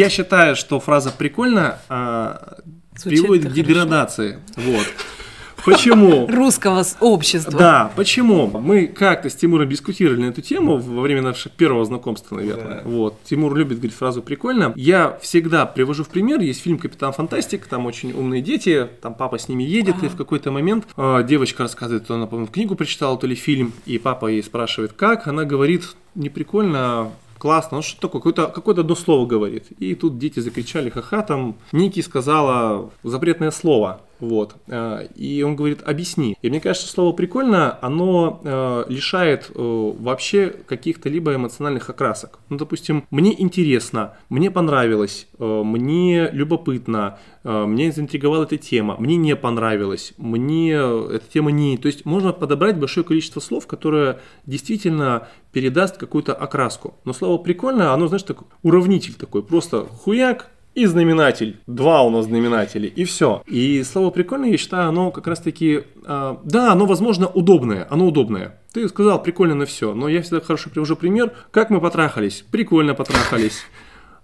Я считаю, что фраза «прикольно» а, приводит к деградации. Вот. Почему? Русского общества. Да, почему? Мы как-то с Тимуром дискутировали на эту тему во время нашего первого знакомства, наверное. Да. Вот. Тимур любит говорить фразу «прикольно». Я всегда привожу в пример, есть фильм «Капитан Фантастик», там очень умные дети, там папа с ними едет, ага. и в какой-то момент э, девочка рассказывает, то она, по-моему, книгу прочитала, то ли фильм, и папа ей спрашивает, как, она говорит, не прикольно, а классно, ну что такое, какое-то какое одно слово говорит. И тут дети закричали, ха-ха, там Ники сказала запретное слово. Вот. Э, и он говорит, объясни. И мне кажется, слово прикольно, оно э, лишает э, вообще каких-то либо эмоциональных окрасок. Ну, допустим, мне интересно, мне понравилось, мне любопытно, мне заинтриговала эта тема, мне не понравилось, мне эта тема не... То есть можно подобрать большое количество слов, которое действительно передаст какую-то окраску. Но слово прикольно, оно, знаешь, такой уравнитель такой, просто хуяк, и знаменатель. Два у нас знаменатели, и все. И слово прикольное, я считаю, оно как раз-таки, э, да, оно, возможно, удобное, оно удобное. Ты сказал прикольно на все, но я всегда хорошо привожу пример, как мы потрахались. Прикольно потрахались.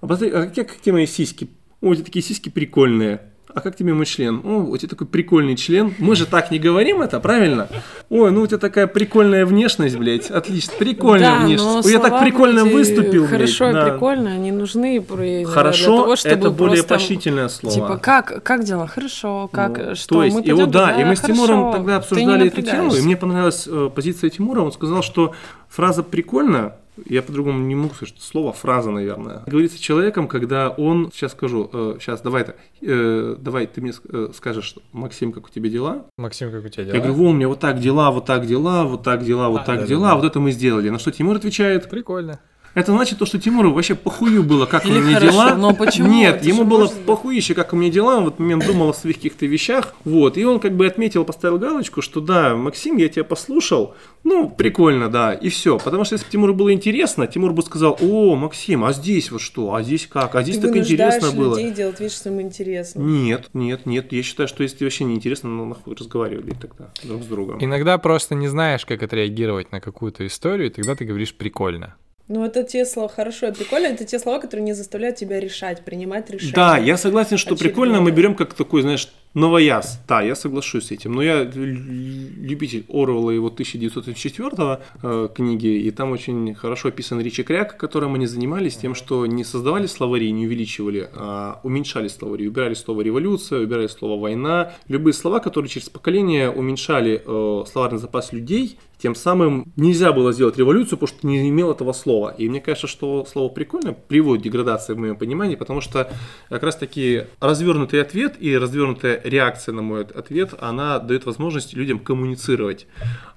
А посмотри, а какие, мои сиськи? О, эти такие сиськи прикольные а как тебе мой член? О, у тебя такой прикольный член. Мы же так не говорим это, правильно? Ой, ну у тебя такая прикольная внешность, блядь. Отлично, прикольная да, внешность. Я так прикольно выступил, Хорошо блядь. и да. прикольно, они нужны Хорошо, для того, чтобы это более просто, поощрительное слово. Типа, как, как дела? Хорошо, как, ну, что то есть, мы и вот, да, и мы с Тимуром Хорошо, тогда обсуждали эту тему, и мне понравилась э, позиция Тимура. Он сказал, что фраза «прикольно» я по-другому не могу сказать, что слово, фраза, наверное. Говорится человеком, когда он, сейчас скажу, э, сейчас, давай так, э, давай ты мне э, скажешь, Максим, как у тебя дела? Максим, как у тебя дела? Я говорю, во, у меня вот так дела, вот так дела, вот так дела, вот а, так да, дела, да, вот это мы сделали. На что Тимур отвечает? Прикольно. Это значит то, что Тимуру вообще похую было, как Или у меня хорошо, дела. Но почему? Нет, Это ему было может... похуище, как у меня дела. Он в этот момент думал о своих каких-то вещах. Вот. И он как бы отметил, поставил галочку, что да, Максим, я тебя послушал. Ну, прикольно, да. И все. Потому что если бы Тимуру было интересно, Тимур бы сказал, о, Максим, а здесь вот что? А здесь как? А здесь Ты так интересно было. людей делать вид, что им интересно. Нет, нет, нет. Я считаю, что если вообще не интересно, ну нахуй разговаривали тогда друг с другом. Иногда просто не знаешь, как отреагировать на какую-то историю, и тогда ты говоришь прикольно. Ну, это те слова, хорошо и прикольно, это те слова, которые не заставляют тебя решать, принимать решения. Да, я согласен, что очередное. прикольно мы берем как такой, знаешь, новояз. Да, я соглашусь с этим. Но я любитель Оруэлла и его 1934 э, книги, и там очень хорошо описан Ричи Кряк, которым они занимались тем, что не создавали словари, не увеличивали, а уменьшали словари. Убирали слово революция, убирали слово война. Любые слова, которые через поколение уменьшали э, словарный запас людей, тем самым нельзя было сделать революцию, потому что не имел этого слова. И мне кажется, что слово прикольно приводит к деградации в моем понимании, потому что как раз таки развернутый ответ и развернутая реакция на мой ответ, она дает возможность людям коммуницировать.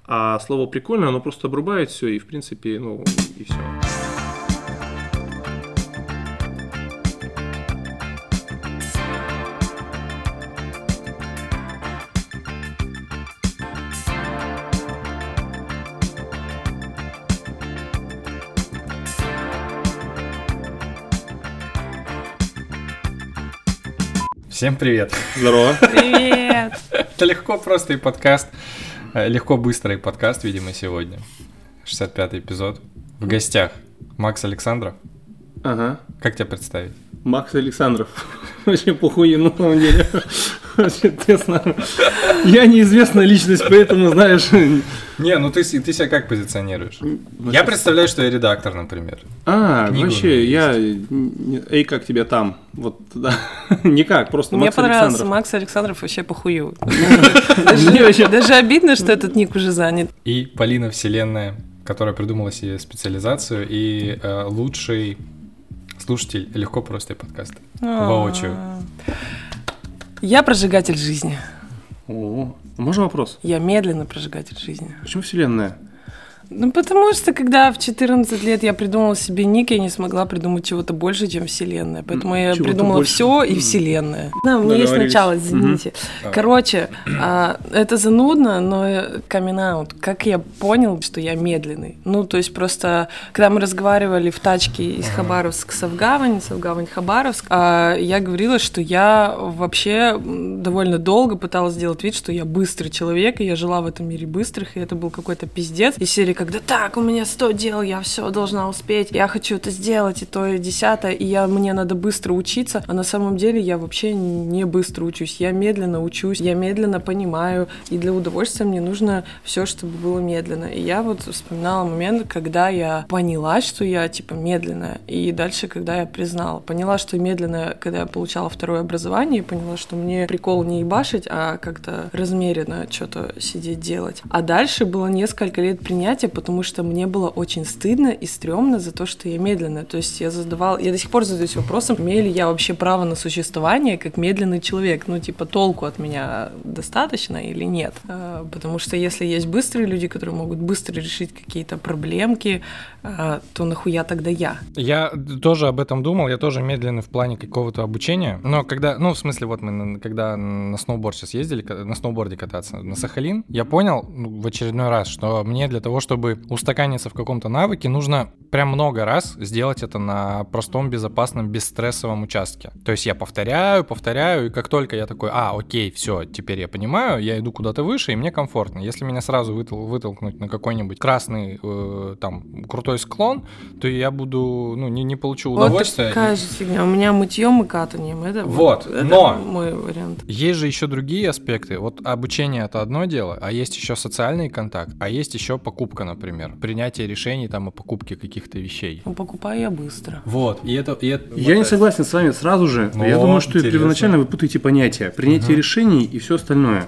А слово прикольно, оно просто обрубает все и в принципе, ну и все. Всем привет. Здорово. Привет. Это легко просто и подкаст. Э, легко быстрый подкаст, видимо, сегодня. 65-й эпизод. В гостях Макс Александров. Ага. Как тебя представить? Макс Александров. Вообще похуй, на самом деле. Вообще, честно. Я неизвестная личность, поэтому, знаешь... Не, ну ты, ты себя как позиционируешь? Ну, я представляю, что я редактор, например. А, Книгу вообще, я... Эй, как тебя там? Вот, да. Никак, просто Мне Макс понравился Александров. Макс Александров вообще похую. Даже обидно, что этот ник уже занят. И Полина Вселенная, которая придумала себе специализацию и э, лучший слушатель легко просто подкаста. Воочию. Я прожигатель жизни. О, можно вопрос? Я медленно прожигатель жизни. Почему вселенная? Ну, потому что, когда в 14 лет я придумала себе ник, я не смогла придумать чего-то больше, чем Вселенная. Поэтому я чего придумала больше. все и Вселенная. Да, у меня есть начало, извините. Угу. Короче, а, это занудно, но камин Как я понял, что я медленный? Ну, то есть просто, когда мы разговаривали в тачке из Хабаровска Савгавань, Савгавань Хабаровск, а, я говорила, что я вообще довольно долго пыталась сделать вид, что я быстрый человек, и я жила в этом мире быстрых, и это был какой-то пиздец. И серии когда так, у меня 100 дел, я все должна успеть, я хочу это сделать, и то, и десятое, и я, мне надо быстро учиться, а на самом деле я вообще не быстро учусь, я медленно учусь, я медленно понимаю, и для удовольствия мне нужно все, чтобы было медленно. И я вот вспоминала момент, когда я поняла, что я типа медленная, и дальше, когда я признала, поняла, что медленно, когда я получала второе образование, поняла, что мне прикол не ебашить, а как-то размеренно что-то сидеть делать. А дальше было несколько лет принятия, потому что мне было очень стыдно и стрёмно за то, что я медленная. То есть я задавала, я до сих пор задаюсь вопросом, имею ли я вообще право на существование как медленный человек, ну типа толку от меня достаточно или нет. А, потому что если есть быстрые люди, которые могут быстро решить какие-то проблемки, а, то нахуя тогда я? Я тоже об этом думал, я тоже медленный в плане какого-то обучения. Но когда, ну, в смысле, вот мы когда на сноуборд сейчас ездили, на сноуборде кататься на Сахалин, я понял ну, в очередной раз, что мне для того, чтобы устаканиться в каком-то навыке, нужно прям много раз сделать это на простом, безопасном, бесстрессовом участке. То есть я повторяю, повторяю, и как только я такой, а, окей, все, теперь я понимаю, я иду куда-то выше, и мне комфортно. Если меня сразу вытол- вытолкнуть на какой-нибудь красный, э, там, крутой склон, то я буду, ну, не, не получу удовольствия. Вот такая же фигня. У меня мытьем и катанием. Это вот, это но мой вариант. Есть же еще другие аспекты. Вот обучение это одно дело, а есть еще социальный контакт, а есть еще покупка, например, принятие решений там о покупке каких-то вещей. Ну, покупаю я быстро. Вот, и это... И это я вот не согласен с вами сразу же. Но я думаю, что интересно. первоначально вы путаете понятия. Принятие угу. решений и все остальное.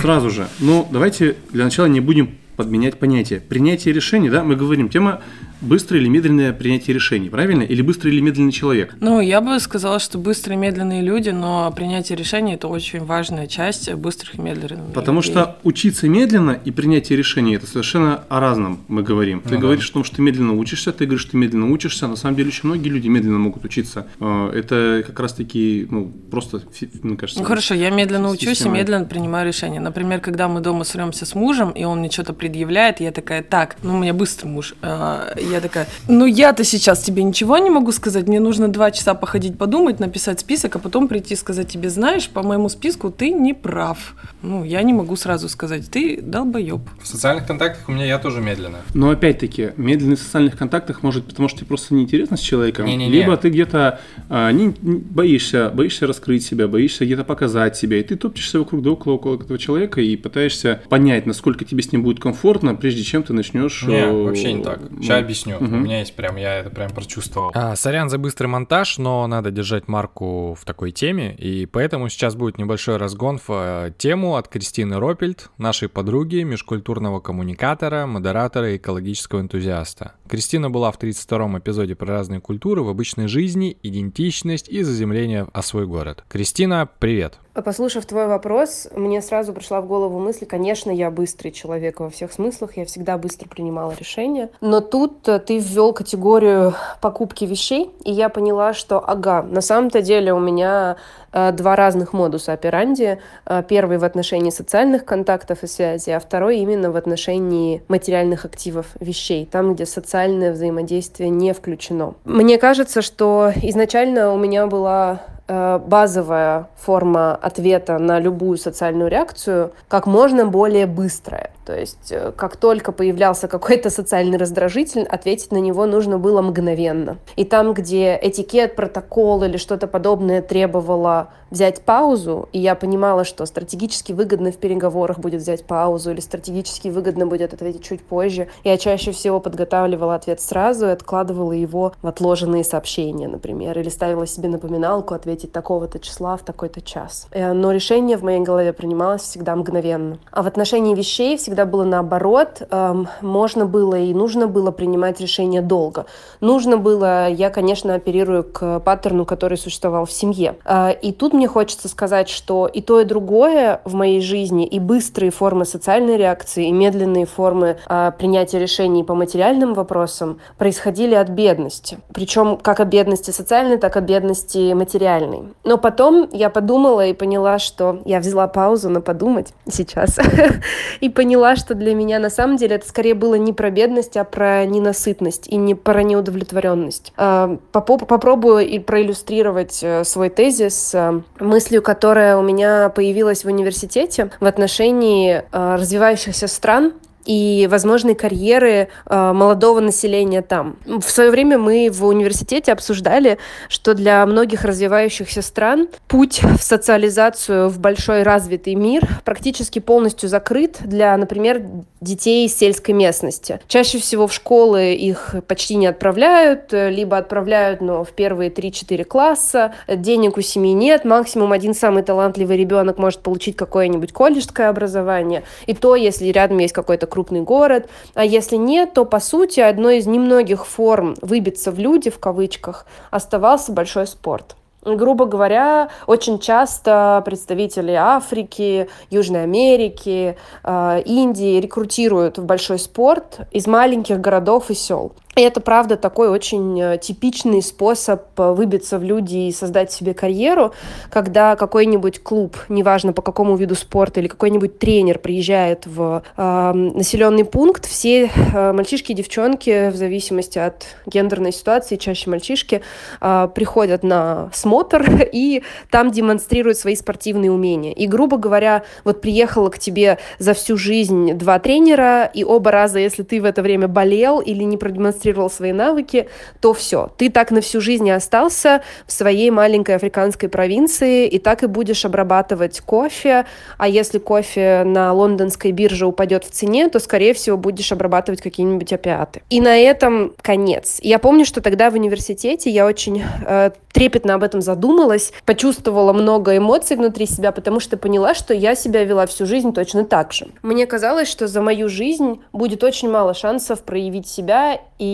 Сразу же. Ну, давайте для начала не будем подменять понятие. Принятие решений, да, мы говорим, тема быстрое или медленное принятие решений, правильно? Или быстрый или медленный человек? Ну, я бы сказала, что быстрые и медленные люди, но принятие решений – это очень важная часть быстрых и медленных Потому людей. что учиться медленно и принятие решений – это совершенно о разном мы говорим. Ты ну, говоришь да. о том, что ты медленно учишься, ты говоришь, что ты медленно учишься. На самом деле очень многие люди медленно могут учиться. А, это как раз-таки, ну, просто, мне кажется… Ну, хорошо, я медленно система. учусь и медленно принимаю решения. Например, когда мы дома сремся с мужем, и он мне что-то предъявляет, я такая, так, ну, у меня быстрый муж, а, я такая, ну я-то сейчас тебе ничего не могу сказать, мне нужно два часа походить подумать, написать список, а потом прийти и сказать тебе, знаешь, по моему списку ты не прав. Ну, я не могу сразу сказать, ты долбоеб. В социальных контактах у меня я тоже медленно. Но опять-таки, медленный в социальных контактах может потому, что тебе просто неинтересно с человеком, Не-не-не. либо ты где-то а, не, не, боишься, боишься раскрыть себя, боишься где-то показать себя, и ты топчешься вокруг да около, около этого человека и пытаешься понять, насколько тебе с ним будет комфортно, прежде чем ты начнешь... Не, вообще не так. Сейчас ну, объясню. Угу. У меня есть прям, я это прям прочувствовал. А, сорян за быстрый монтаж, но надо держать марку в такой теме, и поэтому сейчас будет небольшой разгон в э, тему от Кристины Ропельд, нашей подруги, межкультурного коммуникатора, модератора и экологического энтузиаста. Кристина была в 32-м эпизоде про разные культуры в обычной жизни, идентичность и заземление о свой город. Кристина, привет! Послушав твой вопрос, мне сразу пришла в голову мысль, конечно, я быстрый человек во всех смыслах, я всегда быстро принимала решения. Но тут э, ты ввел категорию покупки вещей, и я поняла, что, ага, на самом-то деле у меня два разных модуса операнди. Э, первый в отношении социальных контактов и связи, а второй именно в отношении материальных активов вещей, там, где социальное взаимодействие не включено. Мне кажется, что изначально у меня была Э, базовая форма ответа на любую социальную реакцию как можно более быстрая. То есть э, как только появлялся какой-то социальный раздражитель, ответить на него нужно было мгновенно. И там, где этикет, протокол или что-то подобное требовало 제가 взять паузу, и я понимала, что стратегически выгодно в переговорах будет взять паузу или стратегически выгодно будет ответить чуть позже, я чаще всего подготавливала ответ сразу и откладывала его в отложенные сообщения, например, или ставила себе напоминалку ответить такого-то числа в такой-то час. Э, но решение в моей голове принималось всегда мгновенно. А в отношении вещей всегда было наоборот. Эм, можно было и нужно было принимать решение долго. Нужно было, я, конечно, оперирую к паттерну, который существовал в семье. Э, и тут мне хочется сказать, что и то, и другое в моей жизни, и быстрые формы социальной реакции, и медленные формы а, принятия решений по материальным вопросам происходили от бедности. Причем как от бедности социальной, так и от бедности материальной. Но потом я подумала и поняла, что я взяла паузу на подумать сейчас, и поняла, что для меня на самом деле это скорее было не про бедность, а про ненасытность и не про неудовлетворенность. А, попробую и проиллюстрировать э, свой тезис э, мыслью, которая у меня появилась в университете в отношении э, развивающихся стран и возможной карьеры э, молодого населения там. В свое время мы в университете обсуждали, что для многих развивающихся стран путь в социализацию в большой развитый мир практически полностью закрыт для, например, детей из сельской местности. Чаще всего в школы их почти не отправляют, либо отправляют, но в первые 3-4 класса. Денег у семьи нет, максимум один самый талантливый ребенок может получить какое-нибудь колледжское образование. И то, если рядом есть какой-то крупный город. А если нет, то, по сути, одной из немногих форм выбиться в люди, в кавычках, оставался большой спорт. Грубо говоря, очень часто представители Африки, Южной Америки, э, Индии рекрутируют в большой спорт из маленьких городов и сел. И это, правда, такой очень э, типичный способ э, выбиться в люди и создать себе карьеру, когда какой-нибудь клуб, неважно по какому виду спорта, или какой-нибудь тренер приезжает в э, населенный пункт, все э, мальчишки и девчонки, в зависимости от гендерной ситуации, чаще мальчишки, э, приходят на смотр и там демонстрируют свои спортивные умения. И, грубо говоря, вот приехала к тебе за всю жизнь два тренера, и оба раза, если ты в это время болел или не продемонстрировал продемонстрировал свои навыки, то все, ты так на всю жизнь и остался в своей маленькой африканской провинции, и так и будешь обрабатывать кофе, а если кофе на лондонской бирже упадет в цене, то, скорее всего, будешь обрабатывать какие-нибудь опиаты. И на этом конец. Я помню, что тогда в университете я очень э, трепетно об этом задумалась, почувствовала много эмоций внутри себя, потому что поняла, что я себя вела всю жизнь точно так же. Мне казалось, что за мою жизнь будет очень мало шансов проявить себя и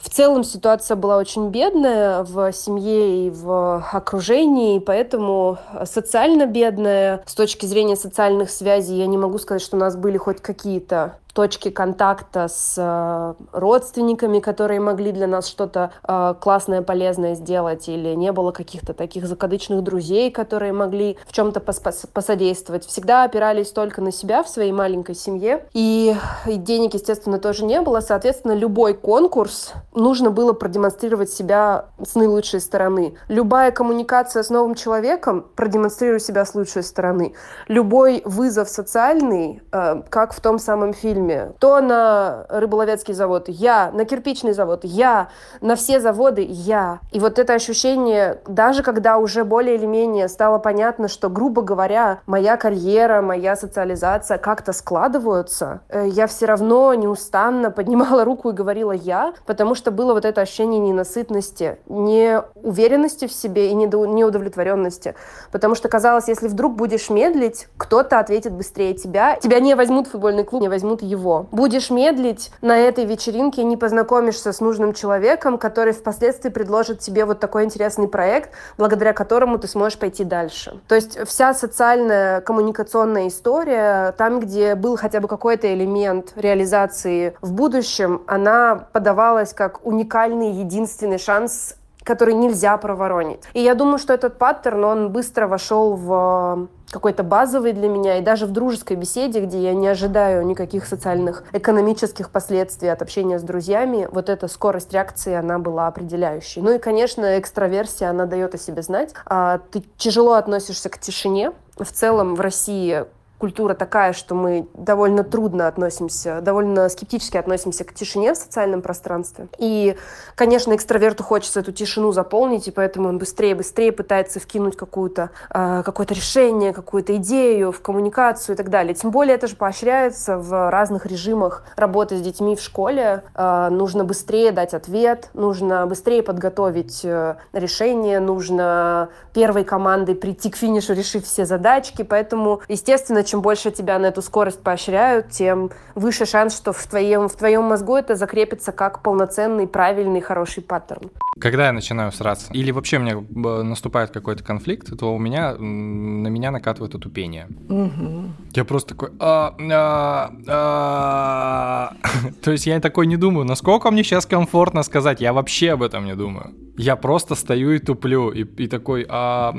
в целом ситуация была очень бедная в семье и в окружении, и поэтому социально бедная. С точки зрения социальных связей я не могу сказать, что у нас были хоть какие-то точки контакта с э, родственниками, которые могли для нас что-то э, классное, полезное сделать, или не было каких-то таких закадычных друзей, которые могли в чем-то пос посодействовать. Всегда опирались только на себя в своей маленькой семье, и, денег, естественно, тоже не было. Соответственно, любой конкурс нужно было продемонстрировать себя с наилучшей стороны. Любая коммуникация с новым человеком продемонстрируй себя с лучшей стороны. Любой вызов социальный, э, как в том самом фильме, фильме, то на рыболовецкий завод я, на кирпичный завод я, на все заводы я. И вот это ощущение, даже когда уже более или менее стало понятно, что, грубо говоря, моя карьера, моя социализация как-то складываются, э, я все равно неустанно поднимала руку и говорила «я», потому что было вот это ощущение ненасытности, неуверенности в себе и неудовлетворенности. Потому что казалось, если вдруг будешь медлить, кто-то ответит быстрее тебя, тебя не возьмут в футбольный клуб, не возьмут его. Будешь медлить на этой вечеринке, не познакомишься с нужным человеком, который впоследствии предложит тебе вот такой интересный проект, благодаря которому ты сможешь пойти дальше. То есть вся социальная коммуникационная история, там, где был хотя бы какой-то элемент реализации в будущем, она подавалась как уникальный, единственный шанс который нельзя проворонить. И я думаю, что этот паттерн, он быстро вошел в какой-то базовый для меня, и даже в дружеской беседе, где я не ожидаю никаких социальных, экономических последствий от общения с друзьями, вот эта скорость реакции, она была определяющей. Ну и, конечно, экстраверсия, она дает о себе знать. А ты тяжело относишься к тишине. В целом в России культура такая, что мы довольно трудно относимся, довольно скептически относимся к тишине в социальном пространстве. И, конечно, экстраверту хочется эту тишину заполнить, и поэтому он быстрее-быстрее пытается вкинуть какую-то, э, какое-то решение, какую-то идею в коммуникацию и так далее. Тем более это же поощряется в разных режимах работы с детьми в школе. Э, нужно быстрее дать ответ, нужно быстрее подготовить э, решение, нужно первой командой прийти к финишу, решив все задачки. Поэтому, естественно, чем больше тебя на эту скорость поощряют, тем выше шанс, что в твоем, в твоем мозгу это закрепится как полноценный, правильный, хороший паттерн. Когда я начинаю сраться, или вообще мне э, наступает какой-то конфликт, то у меня на меня накатывает отупение. Угу. Я просто такой... А, а, а. То есть я такой не думаю, насколько мне сейчас комфортно сказать, я вообще об этом не думаю. Я просто стою и туплю, и, и такой, а,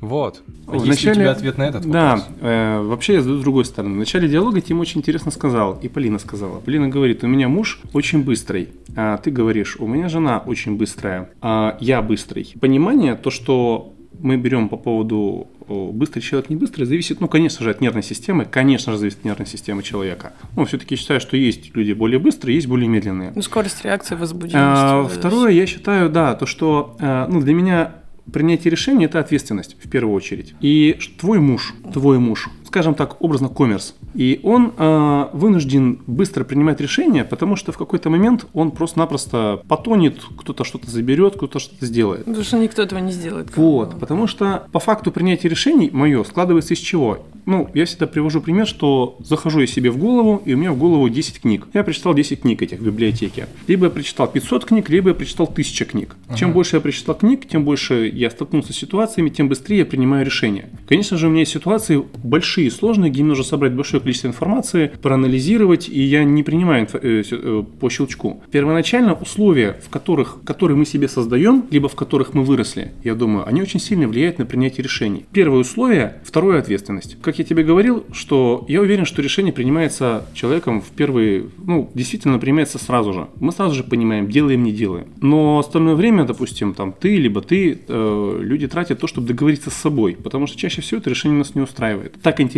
вот. Есть начале... у тебя ответ на этот вопрос? Да, э, вообще с другой стороны. В начале диалога Тим очень интересно сказал, и Полина сказала. Полина говорит, у меня муж очень быстрый, а ты говоришь, у меня жена очень быстрая, а я быстрый. Понимание, то, что мы берем по поводу быстрый человек, не быстрый, зависит, ну, конечно же, от нервной системы, конечно же, зависит от нервной системы человека. Но все-таки считаю, что есть люди более быстрые, есть более медленные. Ну, скорость реакции, возбудимость. А, второе, я считаю, да, то, что, э, ну, для меня принятие решения – это ответственность в первую очередь. И твой муж, твой муж, скажем так, образно коммерс, и он э, вынужден быстро принимать решения, потому что в какой-то момент он просто-напросто потонет, кто-то что-то заберет, кто-то что-то сделает. Потому что никто этого не сделает. Вот, потому что по факту принятия решений мое складывается из чего? Ну, я всегда привожу пример, что захожу я себе в голову, и у меня в голову 10 книг. Я прочитал 10 книг этих в библиотеке. Либо я прочитал 500 книг, либо я прочитал 1000 книг. Ага. Чем больше я прочитал книг, тем больше я столкнулся с ситуациями, тем быстрее я принимаю решения. Конечно же, у меня есть ситуации большие, сложные, где мне нужно собрать большое количество информации, проанализировать, и я не принимаю э, э, по щелчку. Первоначально условия, в которых, которые мы себе создаем, либо в которых мы выросли, я думаю, они очень сильно влияют на принятие решений. Первое условие, второе ответственность. Как я тебе говорил, что я уверен, что решение принимается человеком в первые, ну, действительно принимается сразу же. Мы сразу же понимаем, делаем, не делаем. Но остальное время, допустим, там ты, либо ты, э, люди тратят то, чтобы договориться с собой, потому что чаще всего это решение нас не устраивает. Так интересно,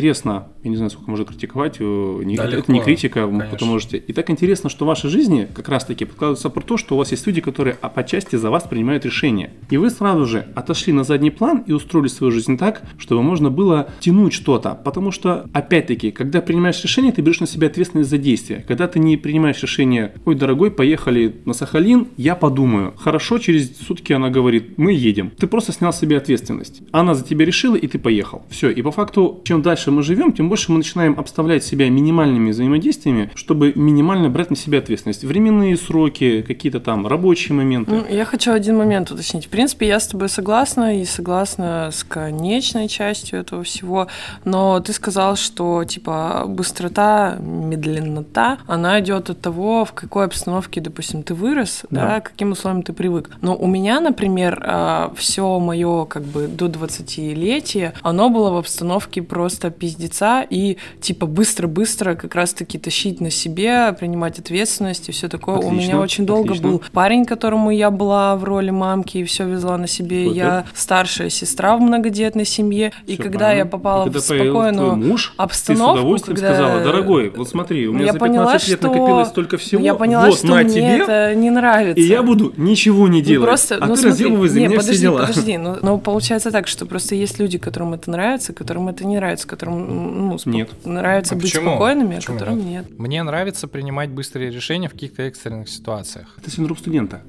я не знаю, сколько можно критиковать, э, не, да, это легко, не критика, вы можете. И так интересно, что в вашей жизни как раз-таки подкладывается про то, что у вас есть люди, которые а по части за вас принимают решения. И вы сразу же отошли на задний план и устроили свою жизнь так, чтобы можно было тянуть что-то. Потому что, опять-таки, когда принимаешь решение, ты берешь на себя ответственность за действие. Когда ты не принимаешь решение, ой, дорогой, поехали на Сахалин, я подумаю. Хорошо, через сутки она говорит, мы едем. Ты просто снял себе ответственность. Она за тебя решила, и ты поехал. Все. И по факту, чем дальше мы живем, тем больше мы начинаем обставлять себя минимальными взаимодействиями, чтобы минимально брать на себя ответственность. Временные сроки, какие-то там рабочие моменты. Ну, я хочу один момент уточнить. В принципе, я с тобой согласна и согласна с конечной частью этого всего, но ты сказал, что типа быстрота, медленнота, она идет от того, в какой обстановке, допустим, ты вырос, да, да каким условиям ты привык. Но у меня, например, а, все мое как бы до 20-летия, оно было в обстановке просто пиздеца и типа быстро-быстро как раз-таки тащить на себе, принимать ответственность и все такое. Отлично, у меня очень долго отлично. был парень, которому я была в роли мамки и все везла на себе. Супер. Я старшая сестра в многодетной семье. Все и когда правильно. я попала и в спокойную муж, обстановку, ты с удовольствием когда... сказала, дорогой, вот смотри, у меня я за 15 поняла, лет что... накопилось столько всего, я поняла, вот что на мне тебе, это не нравится. И я буду ничего не делать, ну, просто, а ну, ты смотри, разделывай за не, меня подожди, все дела. Подожди, ну, но получается так, что просто есть люди, которым это нравится, которым это не нравится, которым ну, нет. нравится а быть почему? спокойными, а почему которым нет? нет. Мне нравится принимать быстрые решения в каких-то экстренных ситуациях. Это синдром студента.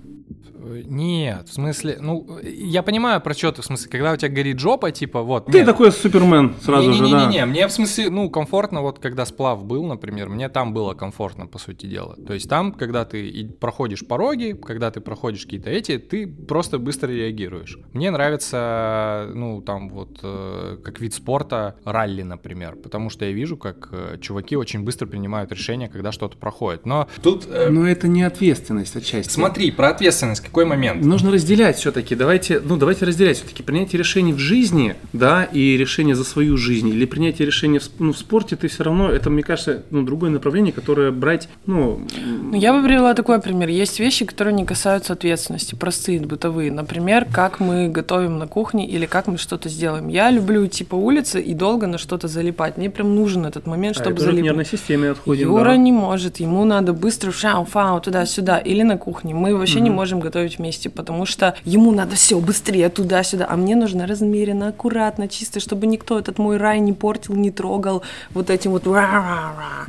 Нет, в смысле, ну, я понимаю про что ты, в смысле, когда у тебя горит жопа, типа, вот. Ты нет. такой супермен сразу не, не, не, же, да. Не-не-не, мне в смысле, ну, комфортно, вот когда сплав был, например, мне там было комфортно, по сути дела. То есть там, когда ты проходишь пороги, когда ты проходишь какие-то эти, ты просто быстро реагируешь. Мне нравится, ну, там вот, э, как вид спорта, ралли, например, потому что я вижу, как э, чуваки очень быстро принимают решения, когда что-то проходит. Но тут... Э... Но это не ответственность отчасти. Смотри, про ответственность какой момент? Нужно разделять все-таки. Давайте, ну, давайте разделять все-таки принятие решений в жизни, да, и решение за свою жизнь, или принятие решения в, ну, в спорте, ты все равно, это, мне кажется, ну, другое направление, которое брать, ну... ну... Я бы привела такой пример. Есть вещи, которые не касаются ответственности, простые, бытовые. Например, как мы готовим на кухне или как мы что-то сделаем. Я люблю идти по улице и долго на что-то залипать. Мне прям нужен этот момент, а чтобы а, залипать. нервной системе отходим, Юра да. не может, ему надо быстро шау-фау туда-сюда или на кухне. Мы вообще угу. не можем готовить готовить вместе, потому что ему надо все быстрее туда-сюда, а мне нужно размеренно, аккуратно, чисто, чтобы никто этот мой рай не портил, не трогал вот этим вот.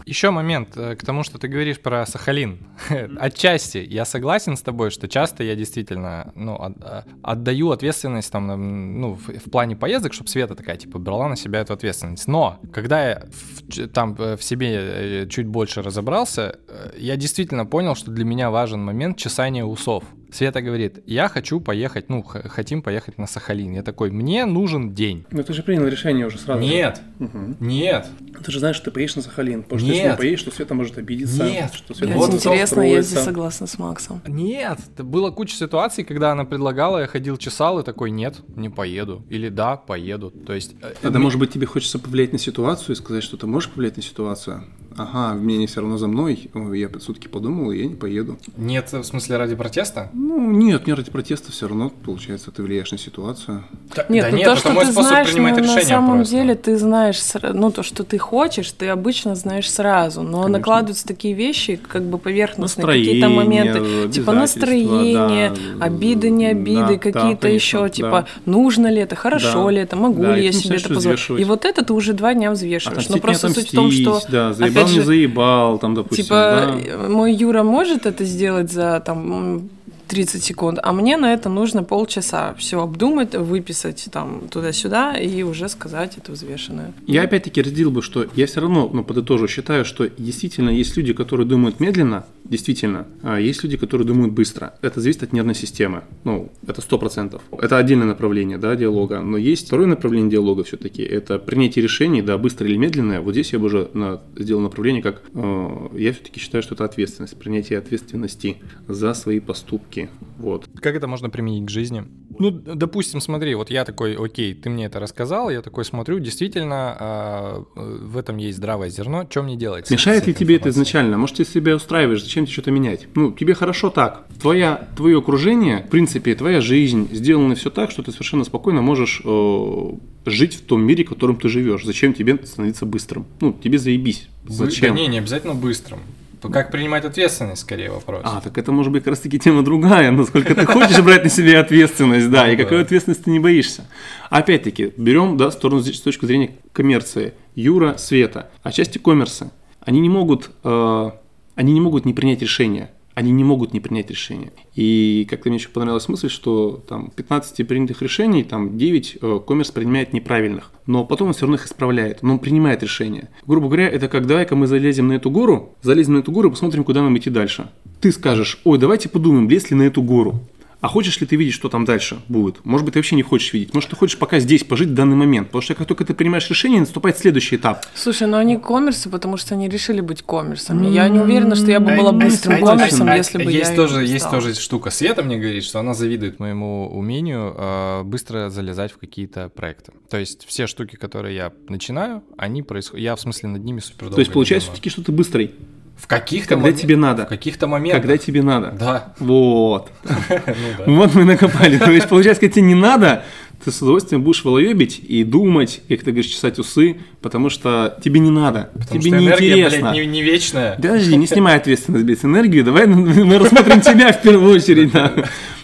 Еще момент э, к тому, что ты говоришь про Сахалин. Отчасти я согласен с тобой, что часто я действительно ну, э, отдаю ответственность там, ну, в, в плане поездок, чтобы Света такая, типа, брала на себя эту ответственность. Но когда я в, там э, в себе чуть больше разобрался, я действительно понял, что для меня важен момент чесания усов. Света говорит, я хочу поехать, ну, хотим поехать на Сахалин. Я такой, мне нужен день. Ну, ты же принял решение уже сразу. Нет, угу. нет. Ты же знаешь, что ты поедешь на Сахалин. Потому что Нет. если не поедешь, то Света может обидеться. Нет. Что Света вот интересно, я здесь согласна с Максом. Нет, было куча ситуаций, когда она предлагала, я ходил, чесал, и такой, нет, не поеду. Или да, поеду. То есть... Тогда, э, может быть, тебе хочется повлиять на ситуацию и сказать, что ты можешь повлиять на ситуацию? Ага, мнение все равно за мной, я сутки подумал, и я не поеду. Нет, в смысле ради протеста? Ну, нет, не ради протеста, все равно, получается, ты влияешь на ситуацию. Да, нет, да ну нет, то, что ты знаешь, ну, на самом просто. деле ты знаешь, ну, то, что ты хочешь, ты обычно знаешь сразу, но Конечно. накладываются такие вещи, как бы поверхностные какие-то моменты, типа настроение, да, обиды, не обиды, да, какие-то да, еще, типа, нужно ли это, хорошо да, ли это, могу да, ли я себе это позволить. И вот это ты уже два дня взвешиваешь. А но просто суть в том, что... Да, заебал, не заебал, там, допустим. Типа, да. мой Юра может это сделать за там 30 секунд, а мне на это нужно полчаса все обдумать, выписать там туда-сюда и уже сказать это взвешенное. Я опять-таки разделил бы, что я все равно, ну, подытожу, считаю, что действительно есть люди, которые думают медленно, действительно, а есть люди, которые думают быстро. Это зависит от нервной системы. Ну, это сто процентов. Это отдельное направление, да, диалога. Но есть второе направление диалога все-таки. Это принятие решений, да, быстрое или медленное. Вот здесь я бы уже на, сделал направление, как э, я все-таки считаю, что это ответственность, принятие ответственности за свои поступки. Вот. Как это можно применить к жизни? Ну, допустим, смотри, вот я такой, окей, ты мне это рассказал, я такой смотрю, действительно, э, в этом есть здравое зерно, что мне делать? Мешает ли тебе это изначально? Может, ты себя устраиваешь, зачем тебе что-то менять? Ну, тебе хорошо так. Твоя, твое окружение, в принципе, твоя жизнь сделана все так, что ты совершенно спокойно можешь э, жить в том мире, в котором ты живешь. Зачем тебе становиться быстрым? Ну, тебе заебись. Зачем? Да не, не обязательно быстрым. Как принимать ответственность, скорее вопрос. А, так это может быть как раз таки тема другая, насколько ты хочешь брать на себя ответственность, да, и какой ответственности ты не боишься. Опять-таки, берем, да, сторону с точки зрения коммерции. Юра, Света, а части коммерса, они не могут, э, они не могут не принять решения они не могут не принять решение. И как-то мне еще понравилась мысль, что там 15 принятых решений, там 9 э, коммерс принимает неправильных, но потом он все равно их исправляет, но он принимает решение. Грубо говоря, это как давай-ка мы залезем на эту гору, залезем на эту гору и посмотрим, куда нам идти дальше. Ты скажешь, ой, давайте подумаем, влезть ли на эту гору. А хочешь ли ты видеть, что там дальше будет? Может быть, ты вообще не хочешь видеть. Может, ты хочешь пока здесь пожить в данный момент. Потому что как только ты принимаешь решение, наступает следующий этап. Слушай, ну они коммерсы, потому что они решили быть коммерсами. Я не уверена, что я бы была быстрым коммерсом, если бы есть я тоже Есть тоже штука. Света мне говорит, что она завидует моему умению э, быстро залезать в какие-то проекты. То есть все штуки, которые я начинаю, они происходят... Я, в смысле, над ними супер То есть получается все-таки, что ты быстрый. В каких-то Когда мом... тебе надо. В каких-то моментах. Когда тебе надо. Да. Вот. Ну вот мы накопали. То есть, получается, когда тебе не надо, ты с удовольствием будешь волоебить и думать, как ты говоришь, чесать усы, потому что тебе не надо, потому тебе не интересно. не, не вечная. Подожди, не снимай ответственность, без энергию, давай мы рассмотрим тебя в первую очередь.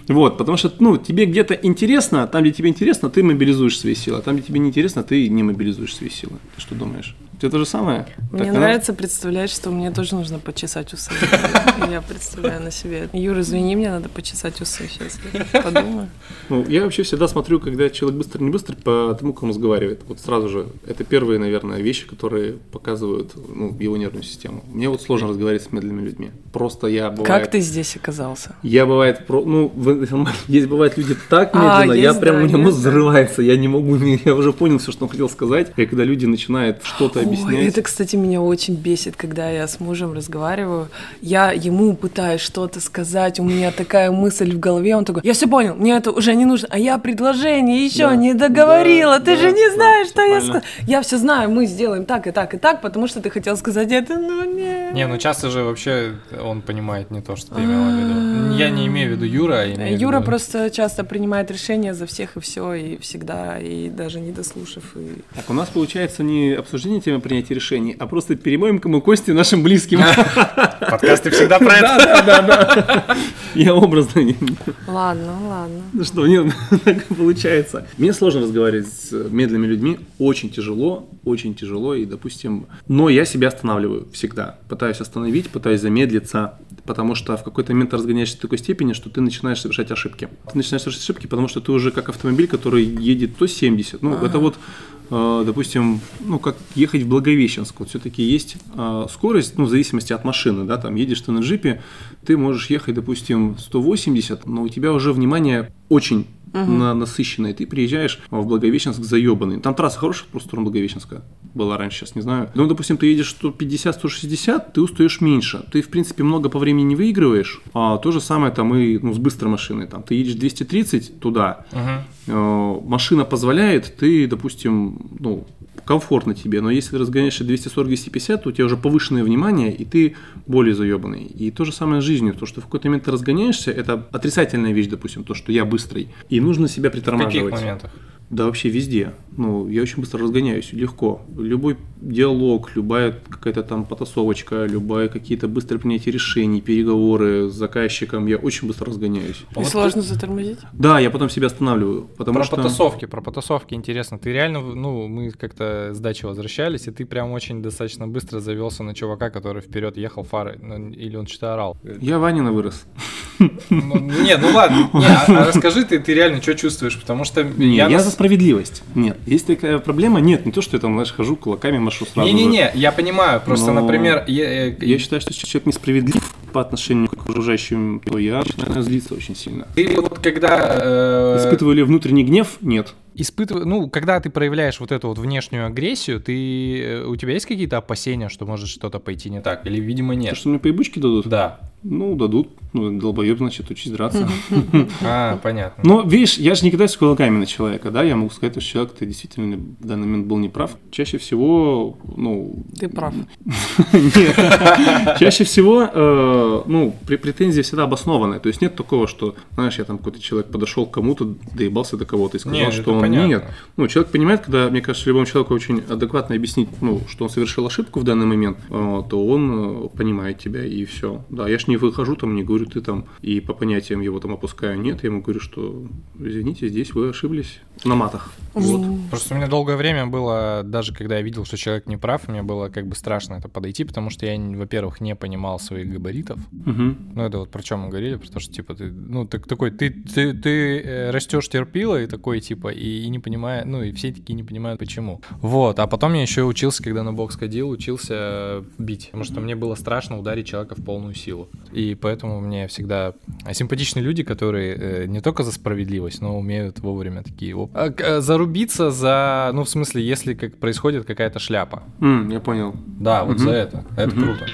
Вот, потому что, ну, тебе где-то интересно, там, где тебе интересно, ты мобилизуешь свои силы, а там, где тебе не интересно, ты не мобилизуешь свои силы. Ты что думаешь? Тебе то же самое? Мне так, нравится представлять, что мне тоже нужно почесать усы. Я представляю на себе. Юра, извини, мне надо почесать усы сейчас. Подумаю. Ну, я вообще всегда смотрю, когда человек быстро не быстро, по тому, как он разговаривает. Вот сразу же. Это первые, наверное, вещи, которые показывают ну, его нервную систему. Мне вот сложно разговаривать с медленными людьми. Просто я бывает... Как ты здесь оказался? Я бывает... Ну, есть бывают люди так а, медленно, я прям, у меня мозг взрывается. Я не могу... Я уже понял все, что он хотел сказать. И когда люди начинают что-то объяснять. Ой, это, кстати, меня очень бесит, когда я с мужем разговариваю. Я ему пытаюсь что-то сказать, у меня такая мысль в голове, он такой, я все понял, мне это уже не нужно, а я предложение еще да, не договорила, да, ты да, же не знаешь, что я сказала. Я все знаю, мы сделаем так и так и так, потому что ты хотел сказать это, ну не. Не, ну часто же вообще он понимает не то, что ты имела в виду. Я не имею в виду Юра, а имею Юра просто часто принимает решения за всех и все, и всегда, и даже не дослушав. И... Так, у нас получается не обсуждение темы принятия решений, а просто перемоем мы кости нашим близким. Подкасты всегда про это. Да, да, да. Я образно. Ладно, ладно. Ну что, нет, так получается. Мне сложно разговаривать с медленными людьми, очень тяжело, очень тяжело, и, допустим, но я себя останавливаю всегда. Пытаюсь остановить, пытаюсь замедлиться, потому что в какой-то момент ты разгоняешься до такой степени, что ты начинаешь совершать ошибки. Ты начинаешь совершать ошибки, потому что ты уже как автомобиль, который едет то 70. Ну, это вот допустим, ну, как ехать в Благовещенск. Вот все-таки есть э, скорость, ну, в зависимости от машины, да, там едешь ты на джипе, ты можешь ехать, допустим, 180, но у тебя уже внимание очень угу. на насыщенной. Ты приезжаешь в Благовещенск заебанный. Там трасса хорошая в сторону Благовещенска была раньше, сейчас не знаю. Но, допустим, ты едешь 150-160, ты устаешь меньше. Ты, в принципе, много по времени не выигрываешь. А то же самое там и ну, с быстрой машиной. Там, ты едешь 230 туда, угу. э, машина позволяет, ты, допустим, ну, комфортно тебе, но если ты разгоняешься 240-250, то у тебя уже повышенное внимание, и ты более заебанный. И то же самое с жизнью, то, что в какой-то момент ты разгоняешься, это отрицательная вещь, допустим, то, что я быстрый, и нужно себя притормаживать. В каких моментах? Да вообще везде. Ну, я очень быстро разгоняюсь, легко. Любой диалог, любая какая-то там потасовочка, любая какие-то быстрые принятия решений, переговоры с заказчиком, я очень быстро разгоняюсь. И вот сложно ты... затормозить? Да, я потом себя останавливаю. Потому про что... потасовки, про потасовки интересно. Ты реально, ну, мы как-то с дачи возвращались, и ты прям очень достаточно быстро завелся на чувака, который вперед ехал фары, ну, или он что-то орал. Я Ванина вырос. Ну, не, ну ладно, не, а, а расскажи ты, ты реально что чувствуешь, потому что... Не, я, я нас... справедливость. Нет, есть такая проблема, нет, не то, что я там, знаешь, хожу кулаками машу сразу. Не-не-не, я понимаю, просто, Но... например... Я, я считаю, что если человек несправедлив по отношению к окружающим, то я начинаю злиться очень сильно. Ты вот когда... Э... Испытываю ли внутренний гнев? Нет испытываю, ну, когда ты проявляешь вот эту вот внешнюю агрессию, ты, э, у тебя есть какие-то опасения, что может что-то пойти не так? Или, видимо, нет? То, что мне поебучки дадут? Да. Ну, дадут. Ну, долбоеб, значит, учись драться. А, понятно. Но, видишь, я же не кидаюсь кулаками на человека, да, я могу сказать, что человек, ты действительно в данный момент был неправ. Чаще всего, ну... Ты прав. Нет. Чаще всего, э, ну, претензия всегда обоснованная. То есть нет такого, что, знаешь, я там какой-то человек подошел к кому-то, доебался до кого-то и сказал, что он нет. Ну, человек понимает, когда, мне кажется, любому человеку очень адекватно объяснить, ну, что он совершил ошибку в данный момент, э, то он э, понимает тебя и все. Да, я ж не выхожу там, не говорю, ты там, и по понятиям его там опускаю. Нет, я ему говорю, что извините, здесь вы ошиблись на матах. Вот. Просто у меня долгое время было, даже когда я видел, что человек не прав, мне было как бы страшно это подойти, потому что я, во-первых, не понимал своих габаритов. Угу. Ну, это вот про чем мы говорили, про то, что, типа, ты, ну, ты такой, ты, ты, ты э, растешь терпила и такой, типа, и, и не понимая, ну, и все такие не понимают, почему. Вот, а потом я еще учился, когда на бокс ходил, учился бить, потому что мне было страшно ударить человека в полную силу. И поэтому мне всегда симпатичные люди, которые э, не только за справедливость, но умеют вовремя такие оп... а, а, зарубиться за, ну в смысле, если как происходит какая-то шляпа. Mm, я понял. Да, вот угу. за это. Это угу. круто.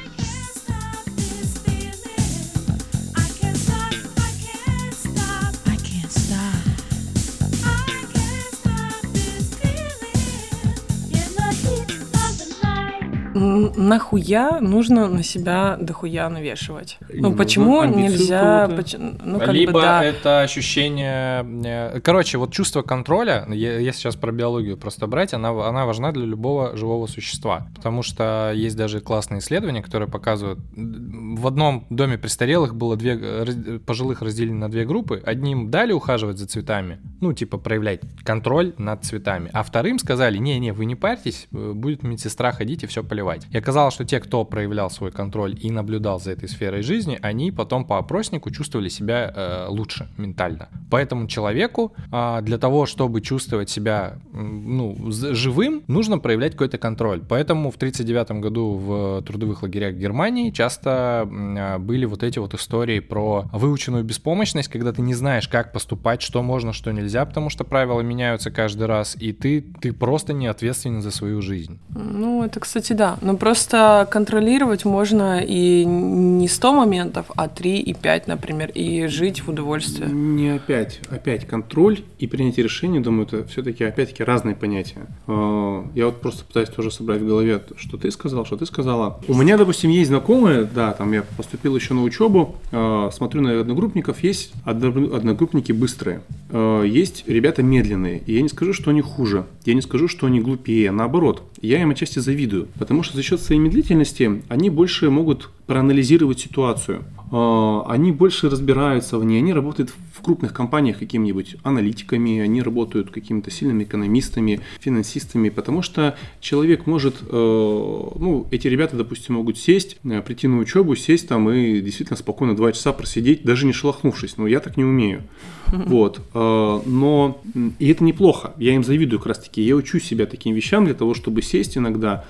Нахуя нужно на себя дохуя навешивать? Ну, почему нельзя... Поч... Ну, как Либо бы, да. это ощущение... Э, короче, вот чувство контроля, я, сейчас про биологию просто брать, она, она важна для любого живого существа. Потому что есть даже классные исследования, которые показывают... В одном доме престарелых было две... Пожилых разделены на две группы. Одним дали ухаживать за цветами, ну, типа проявлять контроль над цветами. А вторым сказали, не-не, вы не парьтесь, э, будет медсестра ходить и все поливать. И оказалось, что те, кто проявлял свой контроль и наблюдал за этой сферой жизни, они потом по опроснику чувствовали себя э, лучше ментально. Поэтому человеку э, для того, чтобы чувствовать себя ну, живым, нужно проявлять какой-то контроль. Поэтому в 1939 году в трудовых лагерях Германии часто э, были вот эти вот истории про выученную беспомощность, когда ты не знаешь, как поступать, что можно, что нельзя, потому что правила меняются каждый раз, и ты, ты просто не ответственен за свою жизнь. Ну, это, кстати, да. Но просто контролировать можно и не 100 моментов, а 3 и 5, например, и жить в удовольствии. Не опять. Опять контроль и принятие решений, думаю, это все-таки опять-таки разные понятия. А, я вот просто пытаюсь тоже собрать в голове, что ты сказал, что ты сказала. У меня, допустим, есть знакомые, да, там я поступил еще на учебу, а, смотрю на одногруппников, есть одногруппники быстрые, а, есть ребята медленные, и я не скажу, что они хуже, я не скажу, что они глупее, наоборот, я им отчасти завидую, потому что за счет своей медлительности они больше могут проанализировать ситуацию. А, они больше разбираются в ней, они работают в крупных компаниях какими-нибудь аналитиками, они работают какими-то сильными экономистами, финансистами, потому что человек может, э, ну, эти ребята, допустим, могут сесть, э, прийти на учебу, сесть там и действительно спокойно два часа просидеть, даже не шелохнувшись, но я так не умею. Вот. Э, но и это неплохо, я им завидую как раз таки, я учу себя таким вещам для того, чтобы сесть иногда,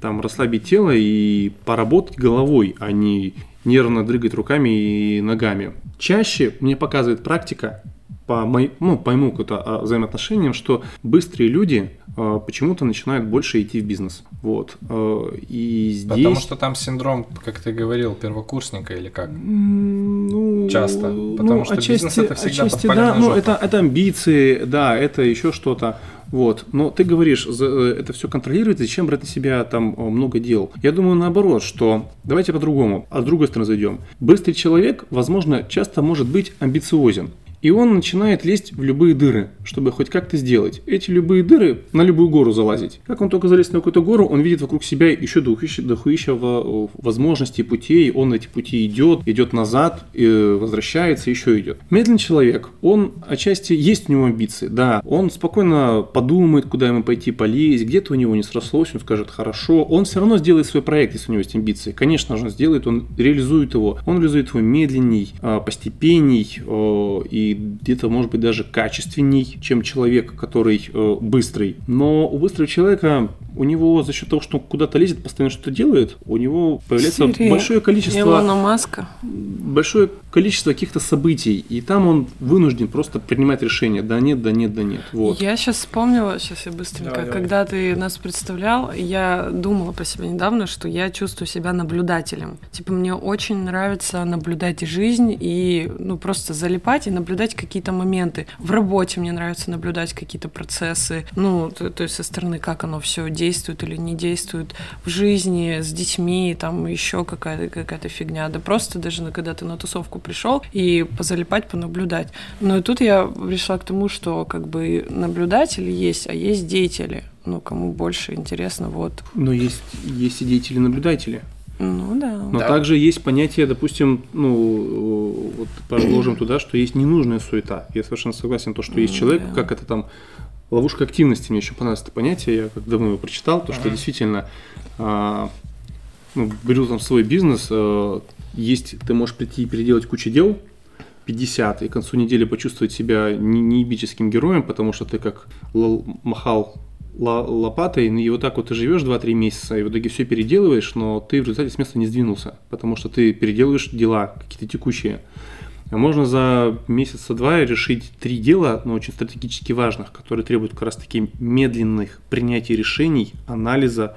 там, расслабить тело и поработать головой, а не нервно дрыгать руками и ногами. Чаще мне показывает практика по, мой, ну, по моему какому-то взаимоотношениям, что быстрые люди э, почему-то начинают больше идти в бизнес. Вот. Э, и здесь... Потому что там синдром, как ты говорил, первокурсника или как? Ну, Часто. Потому ну, что отчасти, бизнес это всегда отчасти, да, ну, это, это амбиции, да, это еще что-то. Вот. Но ты говоришь, э, это все контролировать, зачем брать на себя там э, много дел? Я думаю наоборот, что давайте по-другому, а с другой стороны зайдем. Быстрый человек, возможно, часто может быть амбициозен. И он начинает лезть в любые дыры, чтобы хоть как-то сделать. Эти любые дыры на любую гору залазить. Как он только залезет на какую-то гору, он видит вокруг себя еще дохуища, дохуища возможностей, путей. Он эти пути идет, идет назад, возвращается, еще идет. Медленный человек, он отчасти есть у него амбиции, да. Он спокойно подумает, куда ему пойти полезть, где-то у него не срослось, он скажет хорошо. Он все равно сделает свой проект, если у него есть амбиции. Конечно же, он сделает, он реализует его. Он реализует его медленней, а, постепенней и где-то, может быть, даже качественней, чем человек, который э, быстрый. Но у быстрого человека у него за счет того, что он куда-то лезет, постоянно что-то делает, у него появляется Серия. большое количество... Илона Маска. Большое количество каких-то событий, и там он вынужден просто принимать решение, да нет, да нет, да нет. Вот. Я сейчас вспомнила, сейчас я быстренько, давай, когда ты нас представлял, я думала про себя недавно, что я чувствую себя наблюдателем. Типа мне очень нравится наблюдать жизнь и ну просто залипать и наблюдать какие-то моменты. В работе мне нравится наблюдать какие-то процессы, ну то, то есть со стороны, как оно все действует или не действует в жизни с детьми, там еще какая-то какая фигня. Да просто даже когда ты на тусовку пришел и позалипать, понаблюдать. Но и тут я пришла к тому, что как бы наблюдатели есть, а есть деятели. Ну, кому больше интересно, вот. Но есть, есть и деятели-наблюдатели. Ну да. Но да. также есть понятие, допустим, ну, вот положим туда, что есть ненужная суета. Я совершенно согласен, то, что есть человек, да. как это там Ловушка активности мне еще понравилось это понятие, я как давно его прочитал, то, что действительно, а, ну, беру там свой бизнес, а, есть, ты можешь прийти и переделать кучу дел, 50, и к концу недели почувствовать себя неебическим героем, потому что ты как махал лопатой, и вот так вот ты живешь 2-3 месяца, и в итоге все переделываешь, но ты в результате с места не сдвинулся, потому что ты переделываешь дела какие-то текущие. А можно за месяца два решить три дела, но очень стратегически важных, которые требуют как раз таки медленных принятий решений, анализа,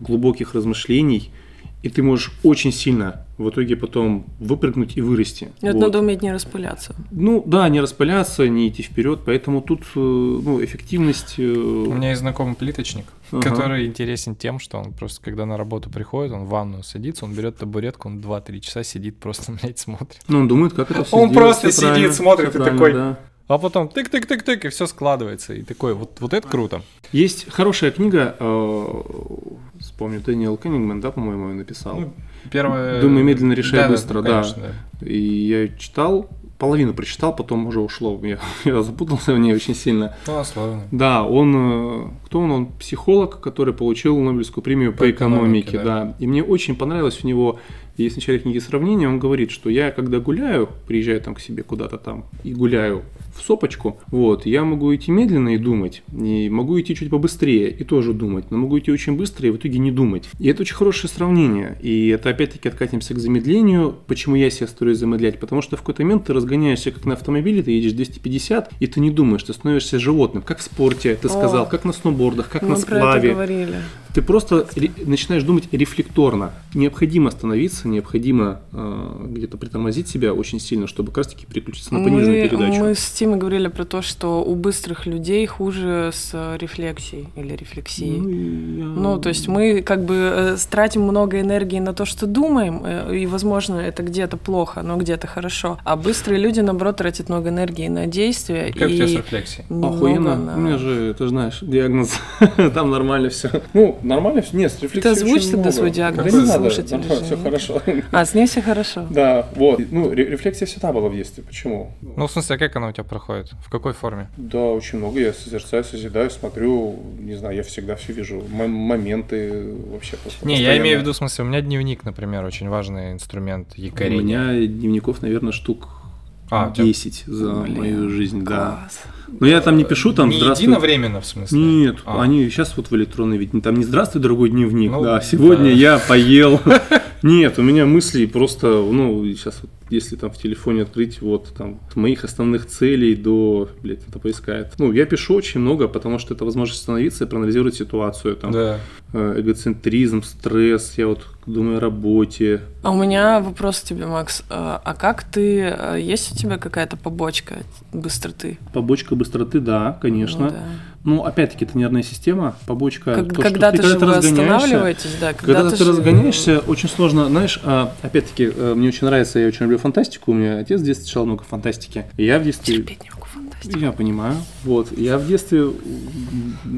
глубоких размышлений – и ты можешь очень сильно в итоге потом выпрыгнуть и вырасти. Это вот. надо уметь не распыляться. Ну да, не распыляться, не идти вперед, поэтому тут э, ну, эффективность... Э, У меня есть знакомый плиточник, ага. который интересен тем, что он просто, когда на работу приходит, он в ванную садится, он берет табуретку, он 2-3 часа сидит, просто, блядь, смотрит. Ну, он думает, как это все Он просто сидит, смотрит и такой... Да. А потом тык-тык-тык-тык, и все складывается. И такой, вот, вот это круто. Есть хорошая книга, вспомню, Дэниел Кеннингман, да, по-моему, ее написал. Ну, первое... Думай медленно, решай да, быстро, да, конечно, да. да. И я читал, половину прочитал, потом уже ушло. Я, я запутался в ней очень сильно. Ну, славно. Да, он, э, кто он? Он психолог, который получил Нобелевскую премию по, по экономике, экономике да. да. И мне очень понравилось в него есть в начале книги сравнение, он говорит, что я когда гуляю, приезжаю там к себе куда-то там и гуляю в сопочку, вот, я могу идти медленно и думать, и могу идти чуть побыстрее и тоже думать, но могу идти очень быстро и в итоге не думать. И это очень хорошее сравнение, и это опять-таки откатимся к замедлению. Почему я себя стараюсь замедлять? Потому что в какой-то момент ты разгоняешься как на автомобиле, ты едешь 250, и ты не думаешь, ты становишься животным, как в спорте, ты сказал, О, как на сноубордах, как на сплаве. Ты просто начинаешь думать рефлекторно. Необходимо остановиться, необходимо э, где-то притормозить себя очень сильно, чтобы как раз-таки переключиться на пониженную мы, передачу. Мы с Тимой говорили про то, что у быстрых людей хуже с рефлексией или рефлексией. Ну, я... ну то есть мы как бы э, тратим много энергии на то, что думаем, э, и, возможно, это где-то плохо, но где-то хорошо. А быстрые люди, наоборот, тратят много энергии на действия. Как и у тебя с рефлексией? Охуенно. На... У меня же, ты знаешь, диагноз. Там нормально все. Ну, нормально все. Нет, с рефлексией Ты озвучь тогда свой диагноз, да не надо, все хорошо. А, с ней все хорошо. Да, вот. Ну, рефлексия всегда была в детстве. Почему? Ну, в смысле, а как она у тебя проходит? В какой форме? Да, очень много. Я созерцаю, созидаю, смотрю, не знаю, я всегда все вижу. моменты вообще просто. Не, я имею в виду, в смысле, у меня дневник, например, очень важный инструмент якорения. У меня дневников, наверное, штук а, 10 за Блин, мою жизнь, класс. да. Но я там не пишу там не здравствуй. единовременно, в смысле? Нет, а. они сейчас вот в электронной ведь там не здравствуй, дорогой дневник, ну, да, сегодня да. я поел. Нет, у меня мысли просто, ну, сейчас вот если там в телефоне открыть вот там от моих основных целей до, блядь, это поискает. Ну, я пишу очень много, потому что это возможность остановиться и проанализировать ситуацию. Там, да. Э, эгоцентризм, стресс, я вот думаю о работе. А у меня вопрос к тебе, Макс. А, а как ты, э, есть у тебя какая-то побочка быстроты? Побочка быстроты, да, конечно. Ну, да. Ну, опять-таки, это нервная система, побочка. Как, то, когда ты, когда ты останавливаетесь, да. Когда, когда ты, ты разгоняешься, очень сложно, знаешь, а, опять-таки, э, мне очень нравится, я очень люблю фантастику, у меня отец в детстве читал много фантастики. И я в детстве... Терпеть не могу фантастику. Я понимаю. Вот, я в детстве